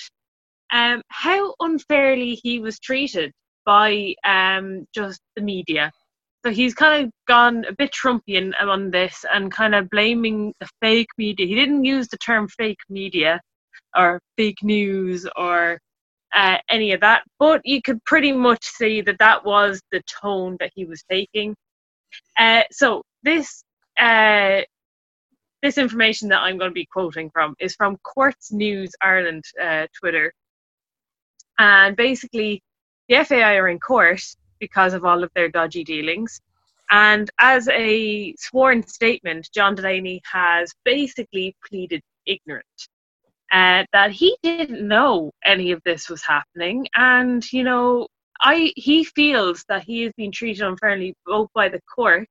um, how unfairly he was treated by um, just the media. So he's kind of gone a bit Trumpian on this and kind of blaming the fake media. He didn't use the term fake media or fake news or uh, any of that, but you could pretty much see that that was the tone that he was taking. Uh, so this uh, this information that I'm going to be quoting from is from Quartz News Ireland uh, Twitter, and basically the FAI are in court because of all of their dodgy dealings. And as a sworn statement, John Delaney has basically pleaded ignorant. Uh, that he didn't know any of this was happening, and you know, I he feels that he is being treated unfairly both by the court,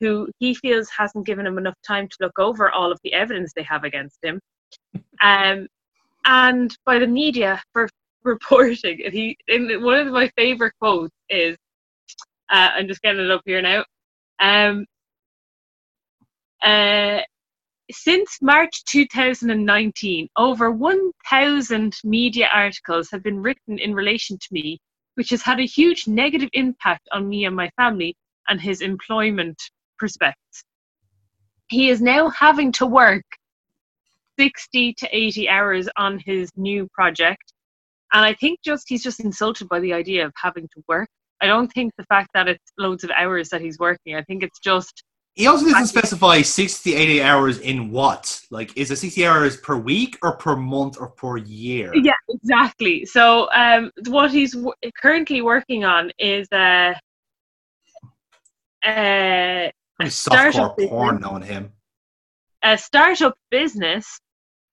who he feels hasn't given him enough time to look over all of the evidence they have against him, um, and by the media for reporting. And he, in one of my favorite quotes is, Uh, I'm just getting it up here now. Um, uh, since March 2019, over 1,000 media articles have been written in relation to me, which has had a huge negative impact on me and my family and his employment prospects. He is now having to work 60 to 80 hours on his new project. And I think just he's just insulted by the idea of having to work. I don't think the fact that it's loads of hours that he's working, I think it's just He also doesn't specify 60, 80 hours in what? Like, is it 60 hours per week or per month or per year? Yeah, exactly. So, um, what he's w- currently working on is uh, uh, Probably startup porn business. knowing him. a startup business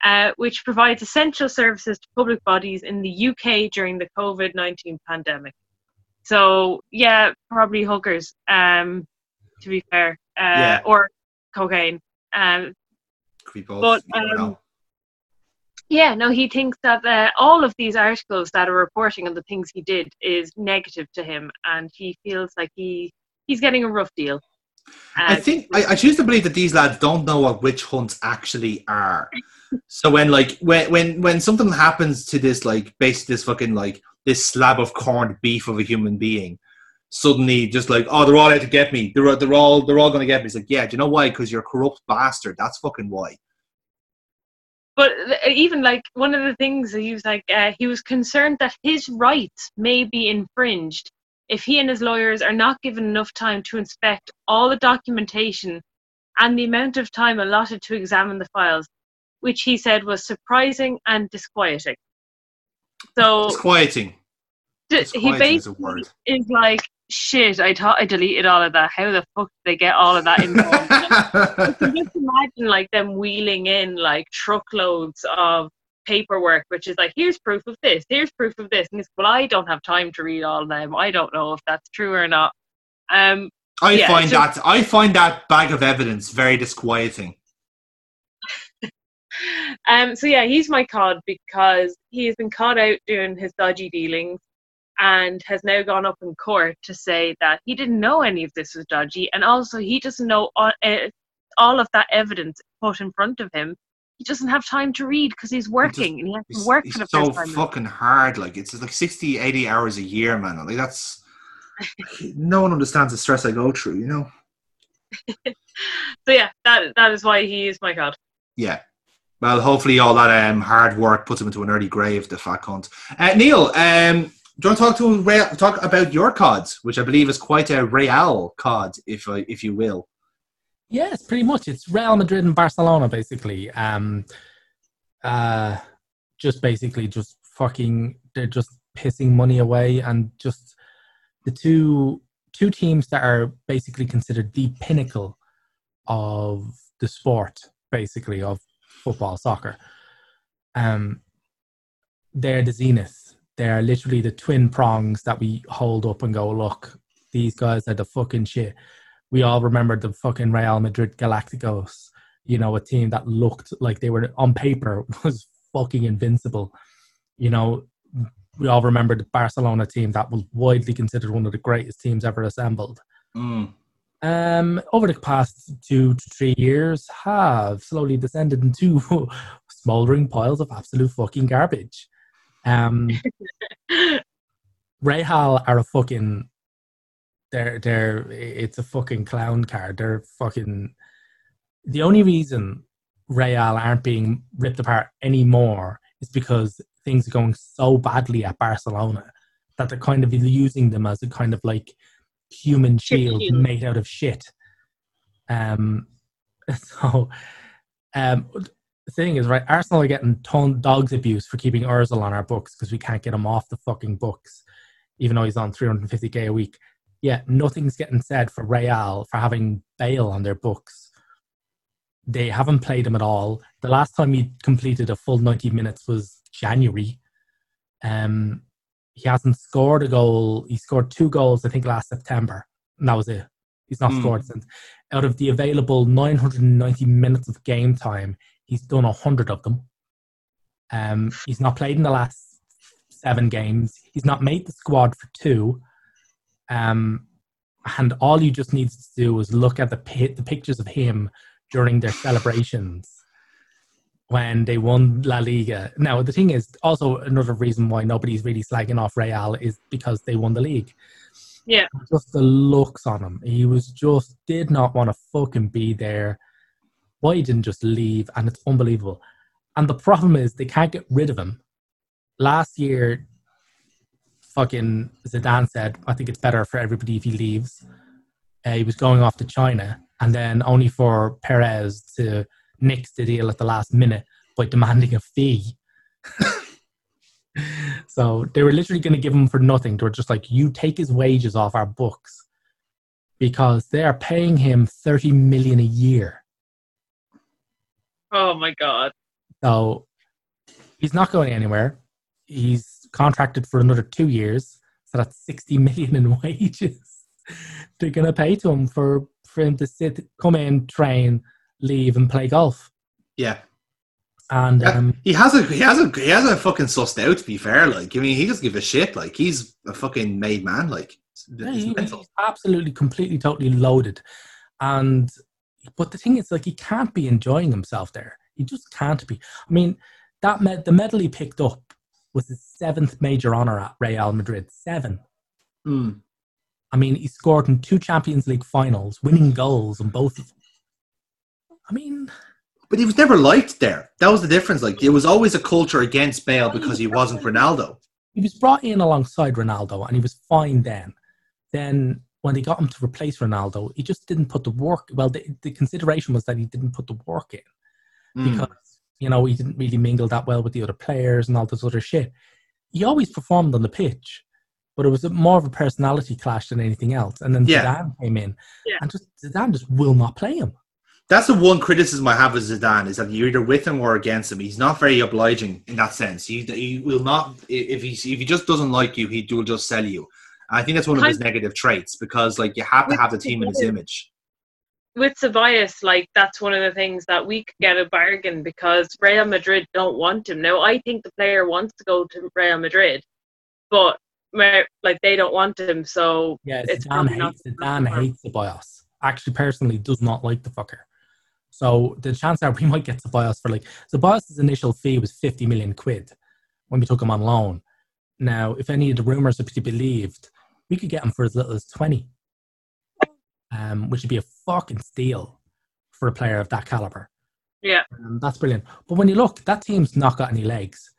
uh, which provides essential services to public bodies in the UK during the COVID 19 pandemic. So, yeah, probably hookers, um, to be fair, uh, Yeah. or cocaine. Um. But, um. Yeah, no, he thinks that uh, all of these articles that are reporting on the things he did is negative to him, and he feels like he he's getting a rough deal. I Uh, think I, I choose to believe that these lads don't know what witch hunts actually are. So when like when when when something happens to this like basically this fucking like this slab of corned beef of a human being, suddenly just like oh they're all out to get me. They're they're all they're all gonna get me. It's like yeah, do you know why? Because you're a corrupt bastard. That's fucking why. but even like one of the things he was like, uh, he was concerned that his rights may be infringed if he and his lawyers are not given enough time to inspect all the documentation and the amount of time allotted to examine the files, which he said was surprising and disquieting. So Disquieting. he Disquieting is a basically word. is like, shit, I thought I deleted all of that. How the fuck did they get all of that info? I can just imagine like them wheeling in like truckloads of paperwork, which is like, here's proof of this, here's proof of this, and it's well, I don't have time to read all of them. I don't know if that's true or not. Um, I Yeah, find just- that I find that bag of evidence very disquieting. um, so yeah, he's my cod because he has been caught out doing his dodgy dealings and has now gone up in court to say that he didn't know any of this was dodgy, and also he doesn't know all, uh, all of that evidence put in front of him. He doesn't have time to read because he's working and he has to work for the so first time. fucking hard. Like it's like 60, 80 hours a year, man. Like that's no one understands the stress I go through. You know. So yeah, that that is why he is my god. Yeah. Well, hopefully all that um, hard work puts him into an early grave, the fat cunt. Uh, Neil, um, do you want to talk to talk about your cards, which I believe is quite a Real card, if I, if you will. Yes, pretty much. It's Real Madrid and Barcelona, basically. Um, uh, just basically just fucking, they're just pissing money away, and just the two two teams that are basically considered the pinnacle of the sport, basically of football, soccer. Um, they're the zenith. They're literally the twin prongs that we hold up and go, look, these guys are the fucking shit we all remember the fucking Real Madrid Galacticos, you know, a team that looked like they were on paper was fucking invincible. You know, we all remember the Barcelona team that was widely considered one of the greatest teams ever assembled. Mm. Um, over the past two to three years, have slowly descended into smoldering piles of absolute fucking garbage. Um, Real are a fucking they're they're it's a fucking clown card. They're fucking the only reason Real aren't being ripped apart anymore is because things are going so badly at Barcelona that they're kind of using them as a kind of like human shield. made out of shit. Um so um the thing is right Arsenal are getting ton dogs abuse for keeping Ozil on our books because we can't get him off the fucking books even though he's on 350k a week yeah, nothing's getting said for Real for having Bale on their books. They haven't played him at all. The last time he completed a full 90 minutes was January. Um, he hasn't scored a goal. He scored two goals, I think, last September. And that was it. He's not Hmm. scored since. Out of the available 990 minutes of game time, he's done a 100 of them. Um, he's not played in the last seven games. He's not made the squad for two. Um, and all you just need to do is look at the pi- the pictures of him during their celebrations when they won La Liga. Now the thing is also another reason why nobody's really slagging off Real is because they won the league. Yeah. Just the looks on him. He was just did not want to fucking be there. Why he didn't just leave and it's unbelievable. And the problem is they can't get rid of him. Last year fucking Zidane said, I think it's better for everybody if he leaves. Uh, he was going off to China, and then only for Perez to nix the deal at the last minute by demanding a fee. so they were literally going to give him for nothing. They were just like, you take his wages off our books because they are paying him 30 million a year. Oh my god. So he's not going anywhere. He's contracted for another two years. So that's 60 million in wages. They're going to pay to him for, for him to sit, come in, train, leave, and play golf. Yeah. And um, He hasn't. He hasn't. He hasn't fucking sussed out. To be fair, like I mean, he doesn't give a shit. Like he's a fucking made man. Like it's, Yeah, it's he- mental. he's absolutely, completely, totally loaded. And but the thing is, like, he can't be enjoying himself there. He just can't be. I mean, that med- the medal he picked up was his seventh major honor at Real Madrid. Seven. Mm. I mean, he scored in two Champions League finals, winning goals in both of them. I mean, But he was never liked there. That was the difference. Like there was always a culture against Bale because he wasn't Ronaldo. he was brought in alongside Ronaldo and he was fine then. Then when they got him to replace Ronaldo, he just didn't put the work. Well, the, the consideration was that he didn't put the work in. Mm. because you know he didn't really mingle that well with the other players and all this other shit. He always performed on the pitch, but it was more of a personality clash than anything else. And then Yeah. Zidane came in, Yeah. and just Zidane just will not play him. That's the one criticism I have of Zidane is that you're either with him or against him. He's not very obliging in that sense. He, he will not if he if he just doesn't like you, he will just sell you. And I think that's one of his negative traits because like you have to have the team in his image. With Ceballos, like that's one of the things that we could get a bargain because Real Madrid don't want him. Now I think the player wants to go to Real Madrid, but like they don't want him. So Yeah, It's Zidane hates the Zidane hates Ceballos. Actually, personally, does not like the fucker. So the chance that we might get Ceballos for like Ceballos' initial fee was fifty million quid when we took him on loan. Now, if any of the rumors are to be believed, we could get him for as little as twenty, um, which would be a fucking steal for a player of that caliber. yeah, Um, that's brilliant. But when you look, that team's not got any legs.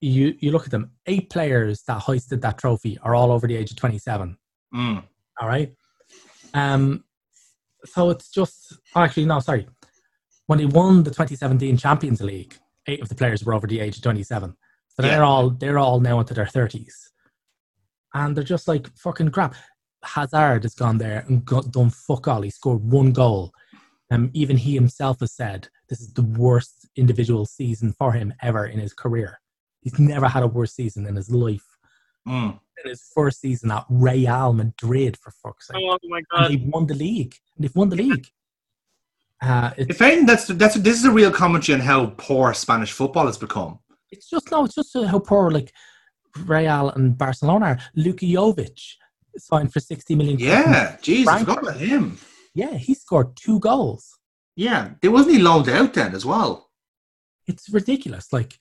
You you look at them. Eight players that hoisted that trophy are all over the age of twenty seven. Mm. All right. Um, so it's just actually no, sorry. When they won the 2017 Champions League, eight of the players were over the age of 27. So they're Yeah. all they're all now into their 30s, and they're just like fucking crap. Hazard has gone there and got, done fuck all. He scored one goal. Um, even he himself has said this is the worst individual season for him ever in his career. He's never had a worse season in his life. Mm. In his first season at Real Madrid, for fuck's sake oh my and they've won the league. And they've won the league. Uh, it's, If anything, that's that's this is a real commentary on how poor Spanish football has become. it's just no, it's just how poor like Real and Barcelona are. Luka Jovic signed for sixty million. Yeah, jeez, I forgot about him. yeah, he scored two goals. Yeah, there wasn't he loaned out then as well. It's ridiculous. Like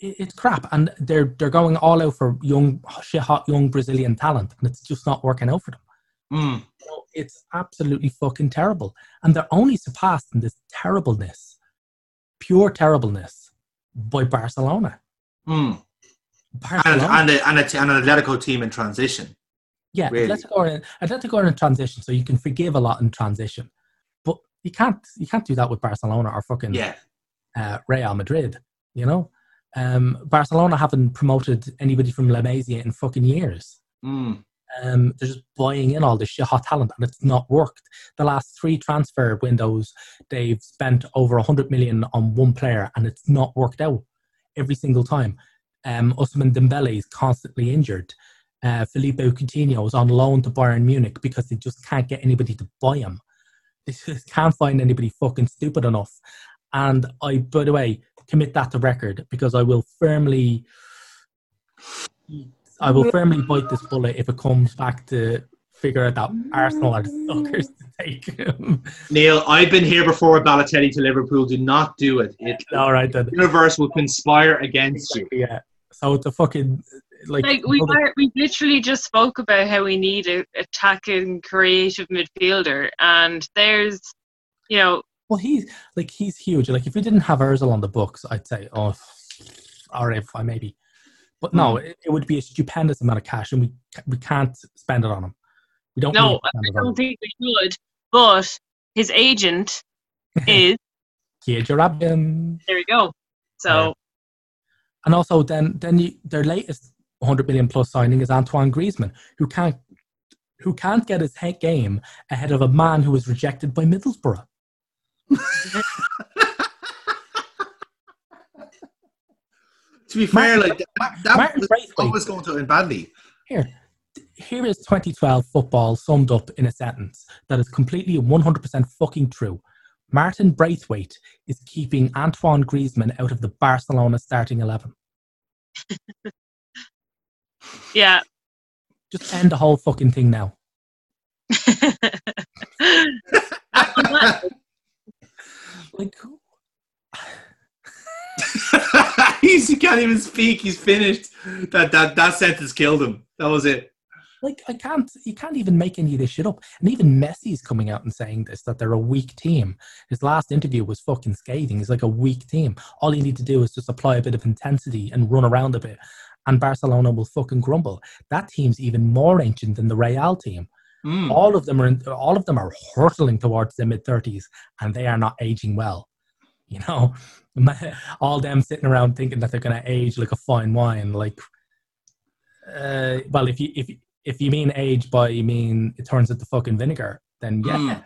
it's crap, and they're they're going all out for young, hot young Brazilian talent, and it's just not working out for them. Mm. So it's absolutely fucking terrible, and they're only surpassed in this terribleness, pure terribleness, by Barcelona. Mm. And, Barcelona. and, a, and, a, and an Atletico team in transition. Yeah, Really? Atletico are in, Atletico are in transition, so you can forgive a lot in transition, but you can't you can't do that with Barcelona or fucking Yeah, uh, Real Madrid. You know, um, Barcelona haven't promoted anybody from La Masia in fucking years. mm. Um, they're just buying in all this shit hot talent, and it's not worked. The last three transfer windows, they've spent over a hundred million on one player, and it's not worked out every single time. Um, Ousmane Dembele is constantly injured. Uh, Philippe Coutinho is on loan to Bayern Munich because they just can't get anybody to buy him. They just can't find anybody fucking stupid enough. And I, by the way, commit that to record because I will firmly, I will firmly bite this bullet if it comes back to figure out that Arsenal are the suckers to take him. Neil, I've been here before Balotelli to Liverpool. Do not do it. It All right then. the universe will conspire against you. Yeah. So it's a fucking like, Like we are, we literally just spoke about how we need a attacking, creative midfielder, and there's, you know, well he's like he's huge. Like if we didn't have Özil on the books, I'd say oh, or if I maybe, but no, Hmm. it, it would be a stupendous amount of cash, and we we can't spend it on him. We don't. no, I spend it on don't think we should. But his agent is Kia Joorabchian. there. We go. So Yeah. And also, then then you, their latest 100 million plus signing is Antoine Griezmann, who can't who can't get his head game ahead of a man who was rejected by Middlesbrough. To be fair, Martin- like that, that Martin was Braithwaite. always going to end badly. Here, here is 2012 football summed up in a sentence that is completely and 100% fucking true. Martin Braithwaite is keeping Antoine Griezmann out of the Barcelona starting 11. yeah. Just end the whole fucking thing now. Like, He's, he can't even speak. He's finished. That that that sentence killed him. That was it. Like I can't, you can't even make any of this shit up. And even Messi's coming out and saying this that they're a weak team. His last interview was fucking scathing. He's like a weak team. All you need to do is just apply a bit of intensity and run around a bit, and Barcelona will fucking grumble. That team's even more ancient than the Real team. Mm. All of them are, in, all of them are hurtling towards their mid thirties, and they are not aging well. You know, all them sitting around thinking that they're going to age like a fine wine. Like, uh, well, if you if if you mean age by you mean it turns into fucking vinegar, then yeah. Mm.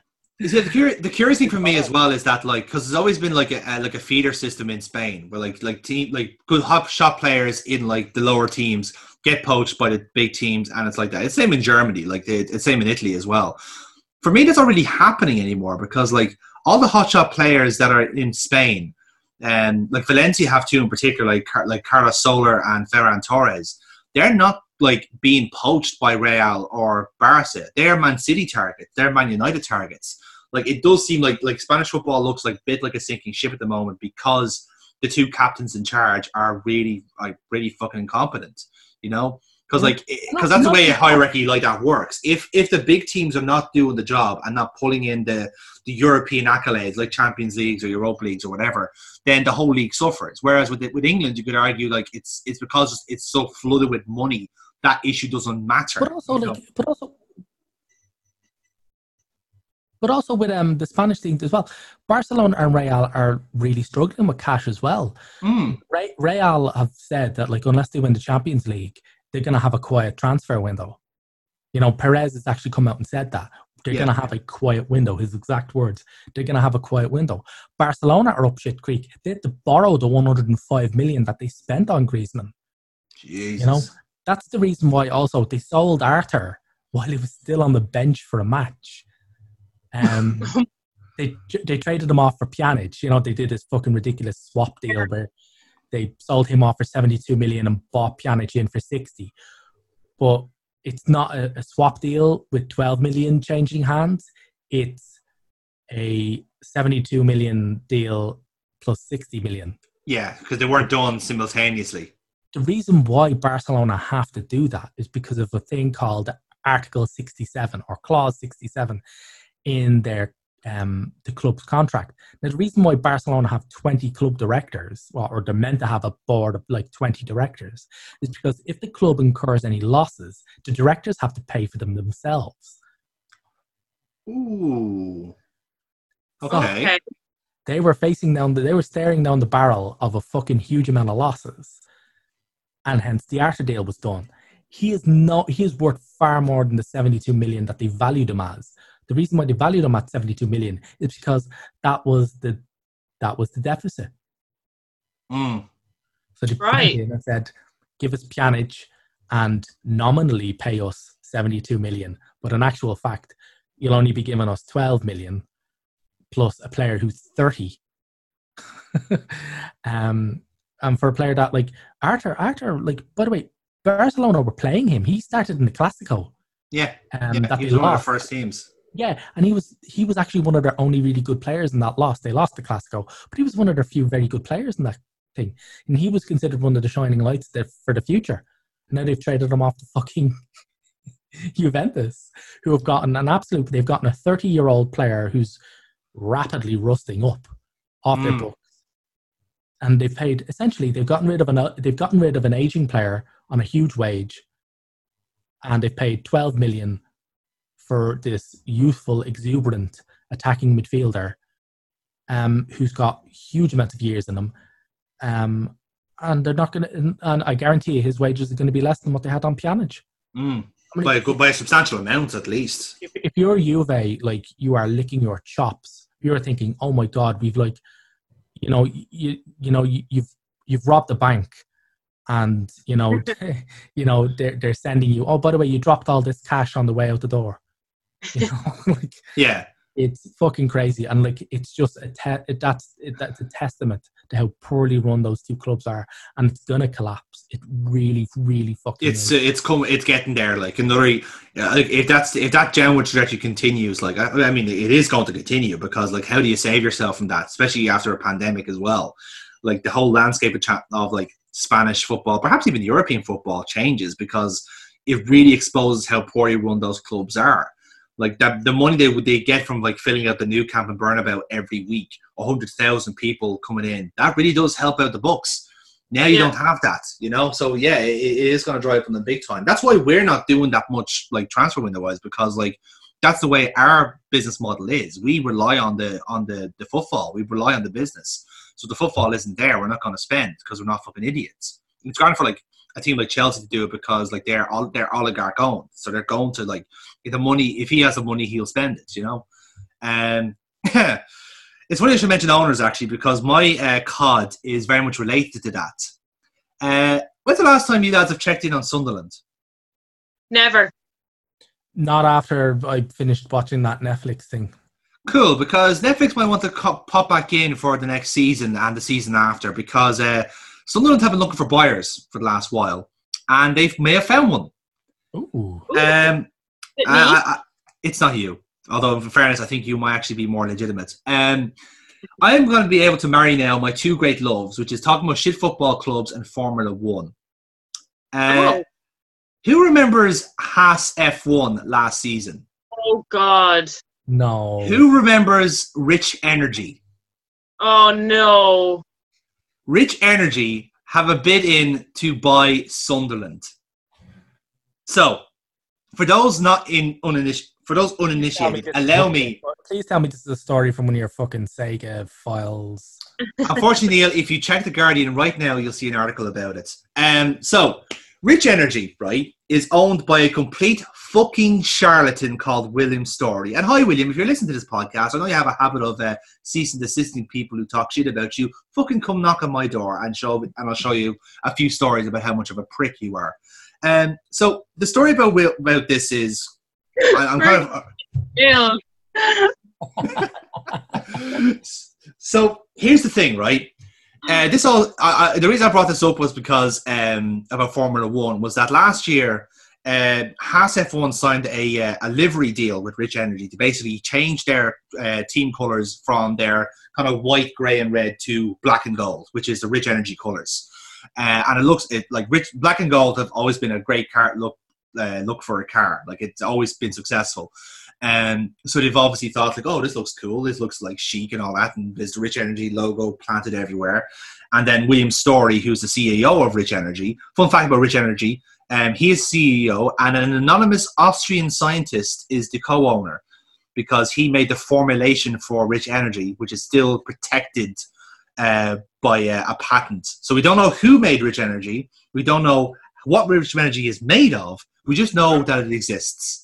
See, the, the curious thing for me as well is that like because there's always been like a, a like a feeder system in Spain where like like team like good hop shot players in like the lower teams get poached by the big teams and it's like that. It's same in Germany, like the, it's same in Italy as well. For me, that's not really happening anymore because like all the hot shot players that are in Spain, and like Valencia have two in particular, like like Carlos Soler and Ferran Torres. They're not like being poached by Real or Barca. They're Man City targets. They're Man United targets. Like it does seem like like Spanish football looks like a bit like a sinking ship at the moment because the two captains in charge are really like really fucking incompetent. You know, because mm. like because that's the way a hierarchy like that works. If if the big teams are not doing the job and not pulling in the the European accolades like Champions Leagues or Europa Leagues or whatever, then the whole league suffers. Whereas with with England, you could argue like it's it's because it's so flooded with money that issue doesn't matter. But also, know? like, but also, but also with um the Spanish teams as well. Barcelona and Real are really struggling with cash as well. Mm. Re- Real have said that like unless they win the Champions League, they're going to have a quiet transfer window. You know, Perez has actually come out and said that they're Yeah. going to have a quiet window. His exact words: they're going to have a quiet window. Barcelona are up shit creek. They had to borrow the 105 million that they spent on Griezmann. Jesus. You know, that's the reason why also they sold Arthur while he was still on the bench for a match. Um, they they traded him off for Pjanic. You know, they did this fucking ridiculous swap deal where they sold him off for 72 million and bought Pjanic in for 60. But it's not a, a swap deal with 12 million changing hands. It's a 72 million deal plus 60 million Yeah, because they weren't done simultaneously. The reason why Barcelona have to do that is because of a thing called Article 67 or Clause 67 in their um, the club's contract. Now, the reason why Barcelona have 20 club directors, well, or they're meant to have a board of like 20 directors, is because if the club incurs any losses, the directors have to pay for them themselves. Ooh. Okay. Okay. they were facing down, the, they were staring down the barrel of a fucking huge amount of losses, and hence the Arthur deal was done. He is not. He is worth far more than the seventy-two million that they valued him as. The reason why they valued him at seventy-two million is because that was the that was the deficit. Mm. So they Right. came in and said, "Give us Pjanic and nominally pay us seventy-two million, but in actual fact, you'll only be giving us twelve million plus a player who's thirty. um, and for a player that like Arthur, Arthur, like by the way, Barcelona were playing him. He started in the Clasico. Yeah, um, yeah. that He was one of the first teams. Yeah, and he was he was actually one of their only really good players in that loss. They lost the Clasico, but he was one of their few very good players in that thing, and he was considered one of the shining lights there for the future. And now they've traded him off to fucking Juventus, who have gotten an absolute. They've gotten a thirty-year-old player who's rapidly rusting up off their Mm. And they've paid essentially. They've gotten rid of an they've gotten rid of an aging player on a huge wage, and they've paid twelve million for this youthful, exuberant attacking midfielder um, who's got huge amounts of years in him. Um, and they're not going to, and I guarantee you his wages are going to be less than what they had on Pjanic. Mm. I mean, By a good, by a substantial amount at least. if, if you're Juve, like you are licking your chops, you're thinking, "Oh my God, we've like, you know, you you know, you, you've you've robbed the bank, and you know, you know, they're they're sending you. Oh, by the way, you dropped all this cash on the way out the door. You know, like Yeah, it's fucking crazy, and like it's just a te- that's it, that's a testament to how poorly run those two clubs are, and it's gonna collapse. It really, really fucking. it's is. uh, it's come it's getting there. Like another, like if that's if that downward trajectory continues, like I, I mean, it is going to continue because like how do you save yourself from that, especially after a pandemic as well? Like the whole landscape of, of like Spanish football, perhaps even European football, changes because it really exposes how poorly run those clubs are. Like that, the money they would they get from like filling out the Nou Camp and Bernabeu every week, hundred thousand people coming in, that really does help out the books. Now you Yeah. don't have that, you know. So yeah, it, it is going to drive from the big time. That's why we're not doing that much like transfer window wise because like that's the way our business model is. We rely on the on the the footfall. We rely on the business. So the footfall isn't there. We're not going to spend because we're not fucking idiots. It's grand for like a team like Chelsea to do it because like they're all they're oligarch owned. So they're going to like if the money. If he has the money, he'll spend it. You know. Um, it's funny I should mention owners actually because my uh, COD is very much related to that. Uh, when's the last time you lads have checked in on Sunderland? Never. not after I finished watching that Netflix thing. Cool, because Netflix might want to co- pop back in for the next season and the season after because uh, Sunderland have been looking for buyers for the last while, and they may have found one. Ooh, Um, it? I, I, I, it's not you, although in fairness, I think you might actually be more legitimate. Um, I am going to be able to marry now my two great loves, which is talking about shit football clubs and Formula One. Uh, oh, who remembers Haas F1 last season? oh God. no. Who remembers Rich Energy? Oh no. Rich Energy have a bid in to buy Sunderland. So, for those not in uniniti- for those uninitiated, allow me. Please tell me this is a story from one of your fucking Sega files. Unfortunately, Neil, if you check the Guardian right now, you'll see an article about it. Um, so, Rich Energy, right, is owned by a complete fucking charlatan called William Storey. And hi, William, if you're listening to this podcast, I know you have a habit of uh, ceasing desisting people who talk shit about you. Fucking come knock on my door and show, and I'll show you a few stories about how much of a prick you are. Um, so the story about about this is, I, I'm kind of. Ew. so here's the thing, right? Uh, this all I, I, the reason I brought this up was because um, about Formula One was that last year uh, Haas F1 signed a, uh, a livery deal with Rich Energy to basically change their uh, team colors from their kind of white, grey, and red to black and gold, which is the Rich Energy colors. Uh, and it looks it like rich black and gold have always been a great car look uh, look for a car. Like it's always been successful. And so they've obviously thought like, oh, this looks cool. This looks like chic and all that. And there's the Rich Energy logo planted everywhere. And then William Storey, who's the CEO of Rich Energy. Fun fact about Rich Energy: um, he is CEO, and an anonymous Austrian scientist is the co-owner because he made the formulation for Rich Energy, which is still protected uh, by a patent. So we don't know who made Rich Energy. We don't know what Rich Energy is made of. We just know that it exists.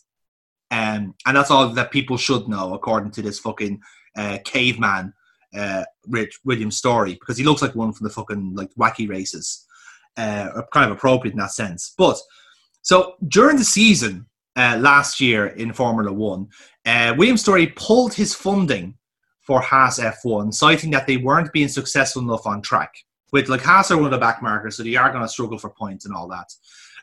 Um, and that's all that people should know, according to this fucking uh, caveman, uh, Rich William Storey, because he looks like one from the fucking like wacky races. Uh, kind of appropriate in that sense. But so during the season uh, last year in Formula One, uh, William Storey pulled his funding for Haas F1, citing that they weren't being successful enough on track. With like Haas are one of the backmarkers, so they are going to struggle for points and all that.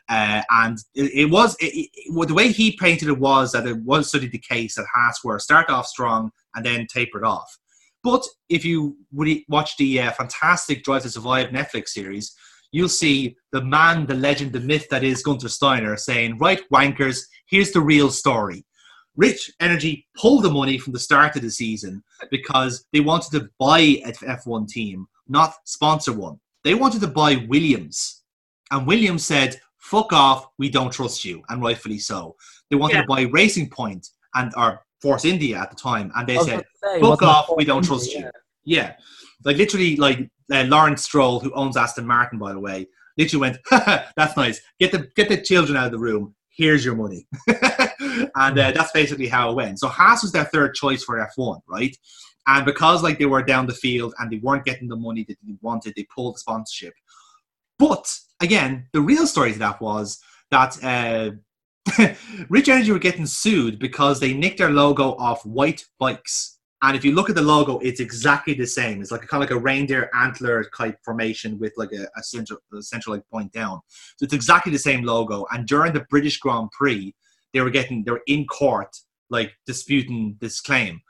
Uh, and it, it was it, it, the way he painted it was that it was studied the case that Haas were start off strong and then tapered off. But if you watch the uh, fantastic Drive to Survive Netflix series, you'll see the man, the legend, the myth that is Gunther Steiner saying, "Right, wankers, here's the real story." Rich Energy pulled the money from the start of the season because they wanted to buy an F1 team, not sponsor one. They wanted to buy Williams. And Williams said, fuck off, we don't trust you. And rightfully so. They wanted Yeah. to buy Racing Point and or Force India at the time. And they said, say, fuck off, we don't India? trust you. Yeah. Yeah. Like literally, like uh, Lawrence Stroll, who owns Aston Martin, by the way, literally went, "That's nice. Get the get the children out of the room. Here's your money." and uh, that's basically how it went. So Haas was their third choice for F1, right? And because like they were down the field and they weren't getting the money that they wanted, they pulled the sponsorship. But again, the real story to that was that uh, Rich Energy were getting sued because they nicked their logo off Whyte bikes. And if you look at the logo, it's exactly the same. It's like a kind of like a reindeer antler type formation with like a, a central, a central like point down. So it's exactly the same logo. And during the British Grand Prix, they were getting they were in court like disputing this claim.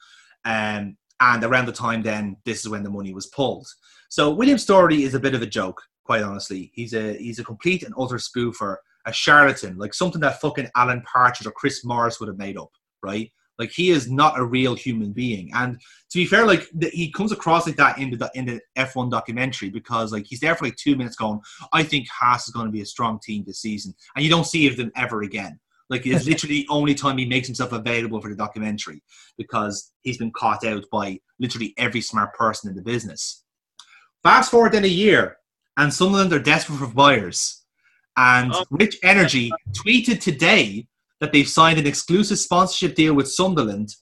Um, and around the time then, this is when the money was pulled. So William Storey is a bit of a joke, quite honestly. He's a he's a complete and utter spoofer, a charlatan, like something that fucking Alan Partridge or Chris Morris would have made up, right? Like he is not a real human being. And to be fair, like the, he comes across like that in the in the F1 documentary because like he's there for like two minutes going, I think Haas is going to be a strong team this season, and you don't see of them ever again. Like it's literally the only time he makes himself available for the documentary because he's been caught out by literally every smart person in the business. Fast forward in a year, and Sunderland are desperate for buyers. And Oh. Rich Energy tweeted today that they've signed an exclusive sponsorship deal with Sunderland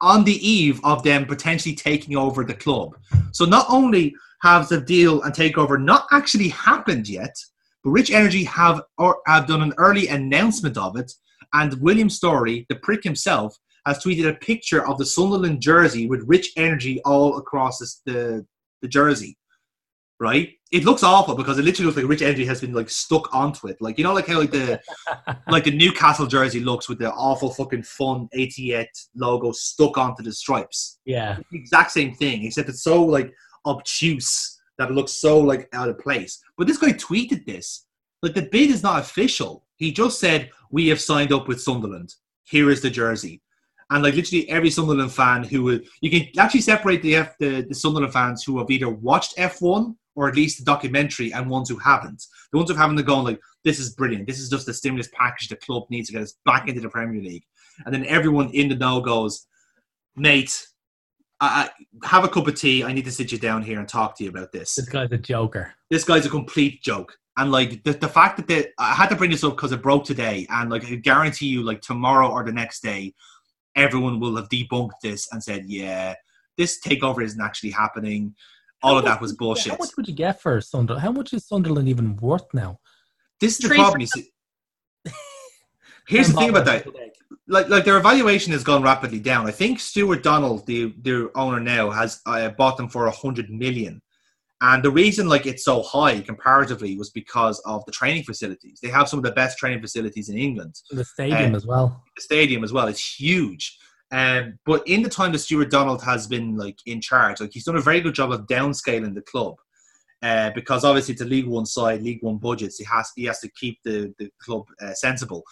on the eve of them potentially taking over the club. So not only have the deal and takeover not actually happened yet, but Rich Energy have or have done an early announcement of it. And William Storey, the prick himself, has tweeted a picture of the Sunderland jersey with Rich Energy all across the the jersey. Right? It looks awful because it literally looks like Rich Energy has been like stuck onto it. Like you know, like how like the like the Newcastle jersey looks with the awful fucking Fun88 logo stuck onto the stripes. Yeah. The exact same thing, except it's so like obtuse that it looks so like out of place. But this guy tweeted this. Like the bid is not official. He just said, We have signed up with Sunderland. Here is the jersey. And like literally every Sunderland fan who would you can actually separate the F the, the Sunderland fans who have either watched F1 or at least the documentary and ones who haven't. The ones who haven't are going like, This is brilliant. This is just the stimulus package the club needs to get us back into the Premier League. And then everyone in the know goes, Mate, I, I have a cup of tea. I need to sit you down here and talk to you about this. This guy's a joker. This guy's a complete joke. And like the, the fact that they, I had to bring this up because it broke today, and like I guarantee you, like tomorrow or the next day, everyone will have debunked this and said, "Yeah, this takeover isn't actually happening." All How of much that was bullshit. How much would you get for Sunderland? How much is Sunderland even worth now? This is the Three problem. You see. Here's the thing about that. like like their evaluation has gone rapidly down. I think Stuart Donald, the their owner now, has uh, bought them for a hundred million, and the reason like it's so high comparatively was because of the training facilities. They have some of the best training facilities in England. The stadium Uh, as well. The stadium as well is huge. Um, but in the time that Stuart Donald has been like in charge, like he's done a very good job of downscaling the club. Uh, because obviously it's a League One side, League One budgets. He has he has to keep the, the club uh, sensible.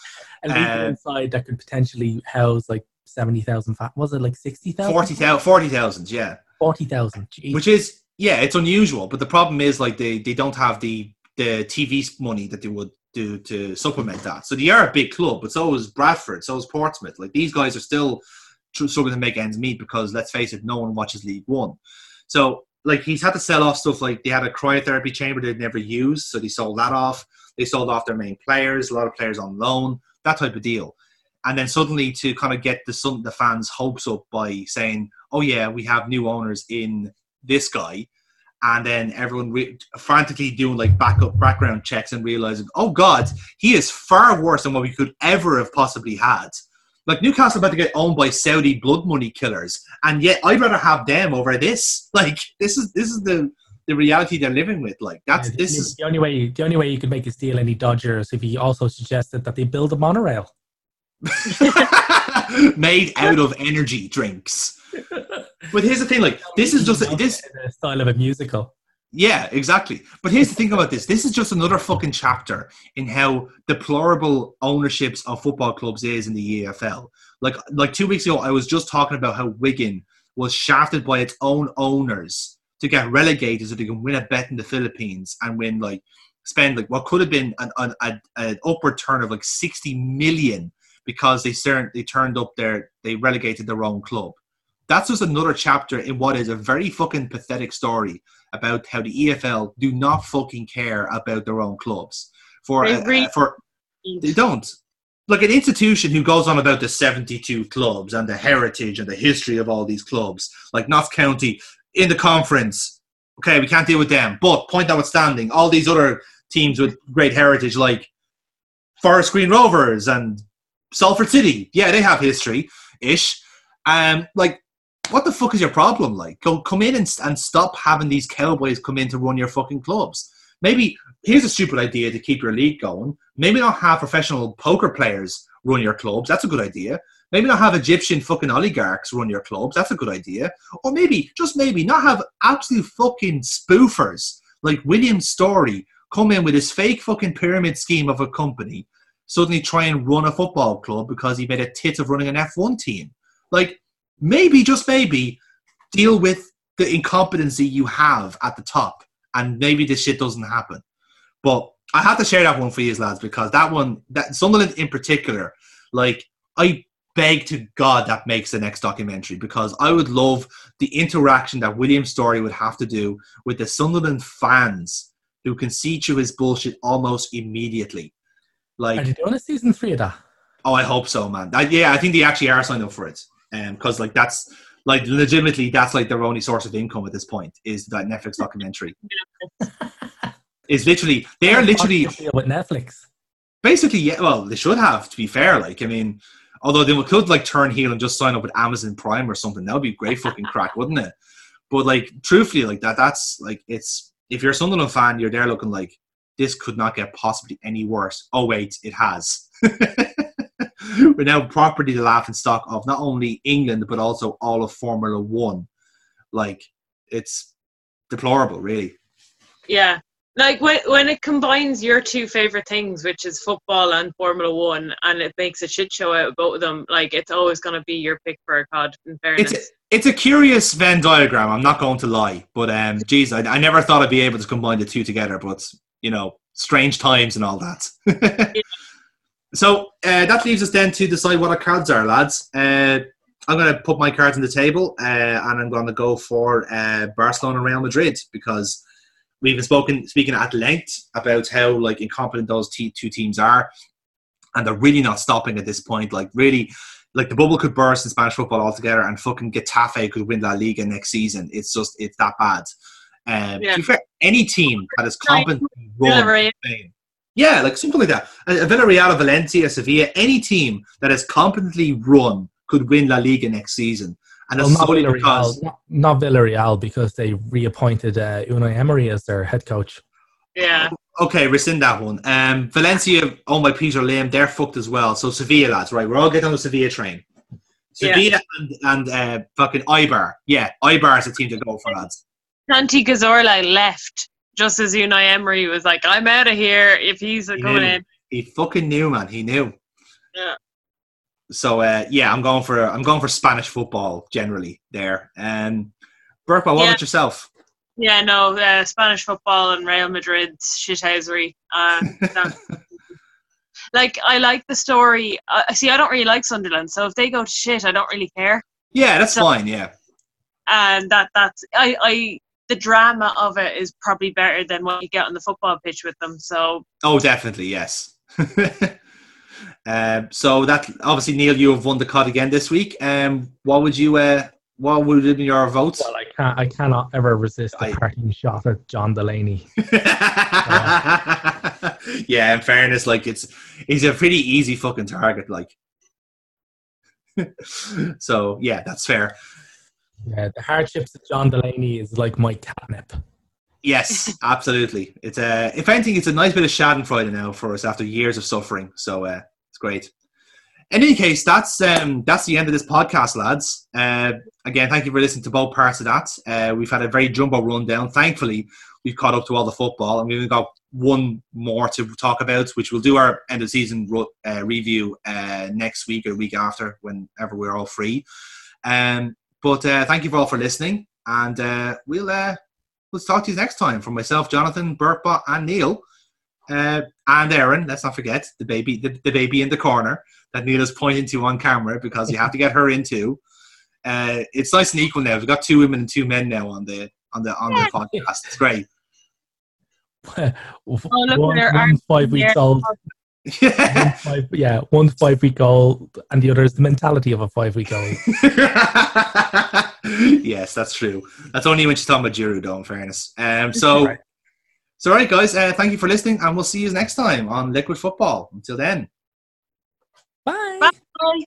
A league uh, inside that could potentially house like 70,000 fa- Was it like 60,000? 40,000, 40,000, yeah. 40,000. Which is yeah, it's unusual. But the problem is like they they don't have the the TV money that they would do to supplement that. So they are a big club, but so is Bradford, so is Portsmouth. Like these guys are still struggling to make ends meet because let's face it, no one watches League One. So like he's had to sell off stuff like they had a cryotherapy chamber they'd never used, so they sold that off. They sold off their main players, a lot of players on loan, that type of deal. And then suddenly to kind of get the the fans' hopes up by saying, "Oh yeah, we have new owners in this guy," and then everyone re- frantically doing like backup background checks and realizing, "Oh God, he is far worse than what we could ever have possibly had." Like Newcastle about to get owned by Saudi blood money killers, and yet I'd rather have them over this. Like this is this is the the reality they're living with. Like that's Yeah, this the, is the only way. The only way you could make a deal any dodgers if he also suggested that they build a monorail. made out of energy drinks. But here's the thing, like this is just this style of a musical. Yeah, exactly. But here's the thing about this. This is just another fucking chapter in how deplorable ownerships of football clubs is in the EFL. Like like two weeks ago, I was just talking about how Wigan was shafted by its own owners to get relegated so they can win a bet in the Philippines and win like spend like what could have been an, an, an, an upward turn of like 60 million because they turned they turned up their they relegated their own club. That's just another chapter in what is a very fucking pathetic story about how the EFL do not fucking care about their own clubs. For They uh, really- for they don't. Like an institution who goes on about the 72 clubs and the heritage and the history of all these clubs, like Notts County in the conference. Okay, we can't deal with them. But point notwithstanding, all these other teams with great heritage, like Forest Green Rovers and Salford City, yeah, they have history ish. Um, like, what the fuck is your problem? Like, go come in and, and stop having these cowboys come in to run your fucking clubs. Maybe here's a stupid idea to keep your league going. Maybe not have professional poker players run your clubs. That's a good idea. Maybe not have Egyptian fucking oligarchs run your clubs. That's a good idea. Or maybe, just maybe, not have absolute fucking spoofers like William Storey come in with his fake fucking pyramid scheme of a company, suddenly try and run a football club because he made a tit of running an F1 team. Like, maybe, just maybe, deal with the incompetency you have at the top, and maybe this shit doesn't happen. But I have to share that one for you, lads, because that one, that Sunderland in particular, like I beg to God that makes the next documentary because I would love the interaction that William Storey would have to do with the Sunderland fans who can see through his bullshit almost immediately. Like, Are they doing a season three of that? oh, I hope so, man. I, yeah, I think they actually are signed up for it, Um, because like that's like legitimately that's like their only source of income at this point is that Netflix documentary. is literally they are literally with Netflix. basically yeah well they should have to be fair like i mean although they could like turn heel and just sign up with amazon prime or something that would be great fucking crack wouldn't it but like truthfully like that that's like it's if you're a sunderland fan you're there looking like this could not get possibly any worse oh wait it has we're now properly the laughing stock of not only england but also all of formula one like it's deplorable really Yeah. Like when when it combines your two favorite things, which is football and Formula One, and it makes a shit show out of both of them, like it's always going to be your pick for a cod. In fairness, It's it's a curious Venn diagram. I'm not going to lie, but um, geez, I, I never thought I'd be able to combine the two together. But you know, strange times and all that. so uh, that leaves us then to decide what our cards are, lads. Uh, I'm going to put my cards on the table, uh, and I'm going to go for uh, Barcelona and Real Madrid because we've been spoken speaking at length about how like incompetent those t- two teams are, and they're really not stopping at this point. Like really, like the bubble could burst in Spanish football altogether, and fucking Getafe could win La Liga next season. It's just it's that bad. Um, Yeah. Fair, any team that is competent. run Villarreal. Spain. Yeah, like something like that. A a Villarreal, Valencia, Sevilla, any team that is competently run could win La Liga next season. And Well, not Villarreal, because not, not Villarreal because they reappointed uh, Unai Emery as their head coach. yeah, okay, rescind that one. Um, Valencia owned by Peter Lim, they're fucked as well. So Sevilla lads, right? We're all getting on the Sevilla train. Yeah. Sevilla and, and uh, fucking Eibar. Yeah, Eibar is a team to go for, lads. Santi Cazorla left just as you Unai Emery was like, "I'm out of here if he's He coming knew. in." He fucking knew, man. He knew. Yeah. So uh, yeah, I'm going for I'm going for Spanish football generally there. Um, Burpa, what Yeah. about yourself? Yeah, no, uh, Spanish football and Real Madrid shithousery. Uh, like, I like the story. Uh, see, I don't really like Sunderland, so if they go to shit, I don't really care. Yeah, that's So- fine. Yeah, And that that's I, I the drama of it is probably better than what you get on the football pitch with them. So oh, definitely yes. um, so that obviously Neil, you have won the cut again this week. Um, what would you uh, what would have been your votes? Well, I can't. I cannot ever resist a I- parting shot at John Delaney. yeah, in fairness, like it's he's a pretty easy fucking target, like. so yeah, that's fair. Yeah, the hardships of John Delaney is like my catnip. Yes, absolutely. It's a, if anything, it's a nice bit of Schadenfreude now for us after years of suffering. So uh, it's great. In any case, that's um, that's the end of this podcast, lads. Uh, again, thank you for listening to both parts of that. Uh, we've had a very jumbo rundown. Thankfully, we've caught up to all the football, and we've got one more to talk about, which we'll do our end of season uh, review uh, next week or week after, whenever we're all free. Um, but uh, thank you for all for listening, and uh, we'll uh, we'll talk to you next time. From myself, Jonathan, Burtbot, and Neil, uh, and Erin. Let's not forget the baby, the, the, baby in the corner that Neil is pointing to on camera because you have to get her into. Uh, it's nice and equal now. We've got two women and two men now on the on the on the podcast. It's great. oh, look, one, one's five weeks old. Yeah. One five, yeah, one's five week old, and the other is the mentality of a five week old. yes, that's true. That's only when she's talking about Giroud, though, in fairness. Um, so, right. so, all right, guys, uh, thank you for listening, and we'll see you next time on Liquid Football. Until then. Bye. Bye.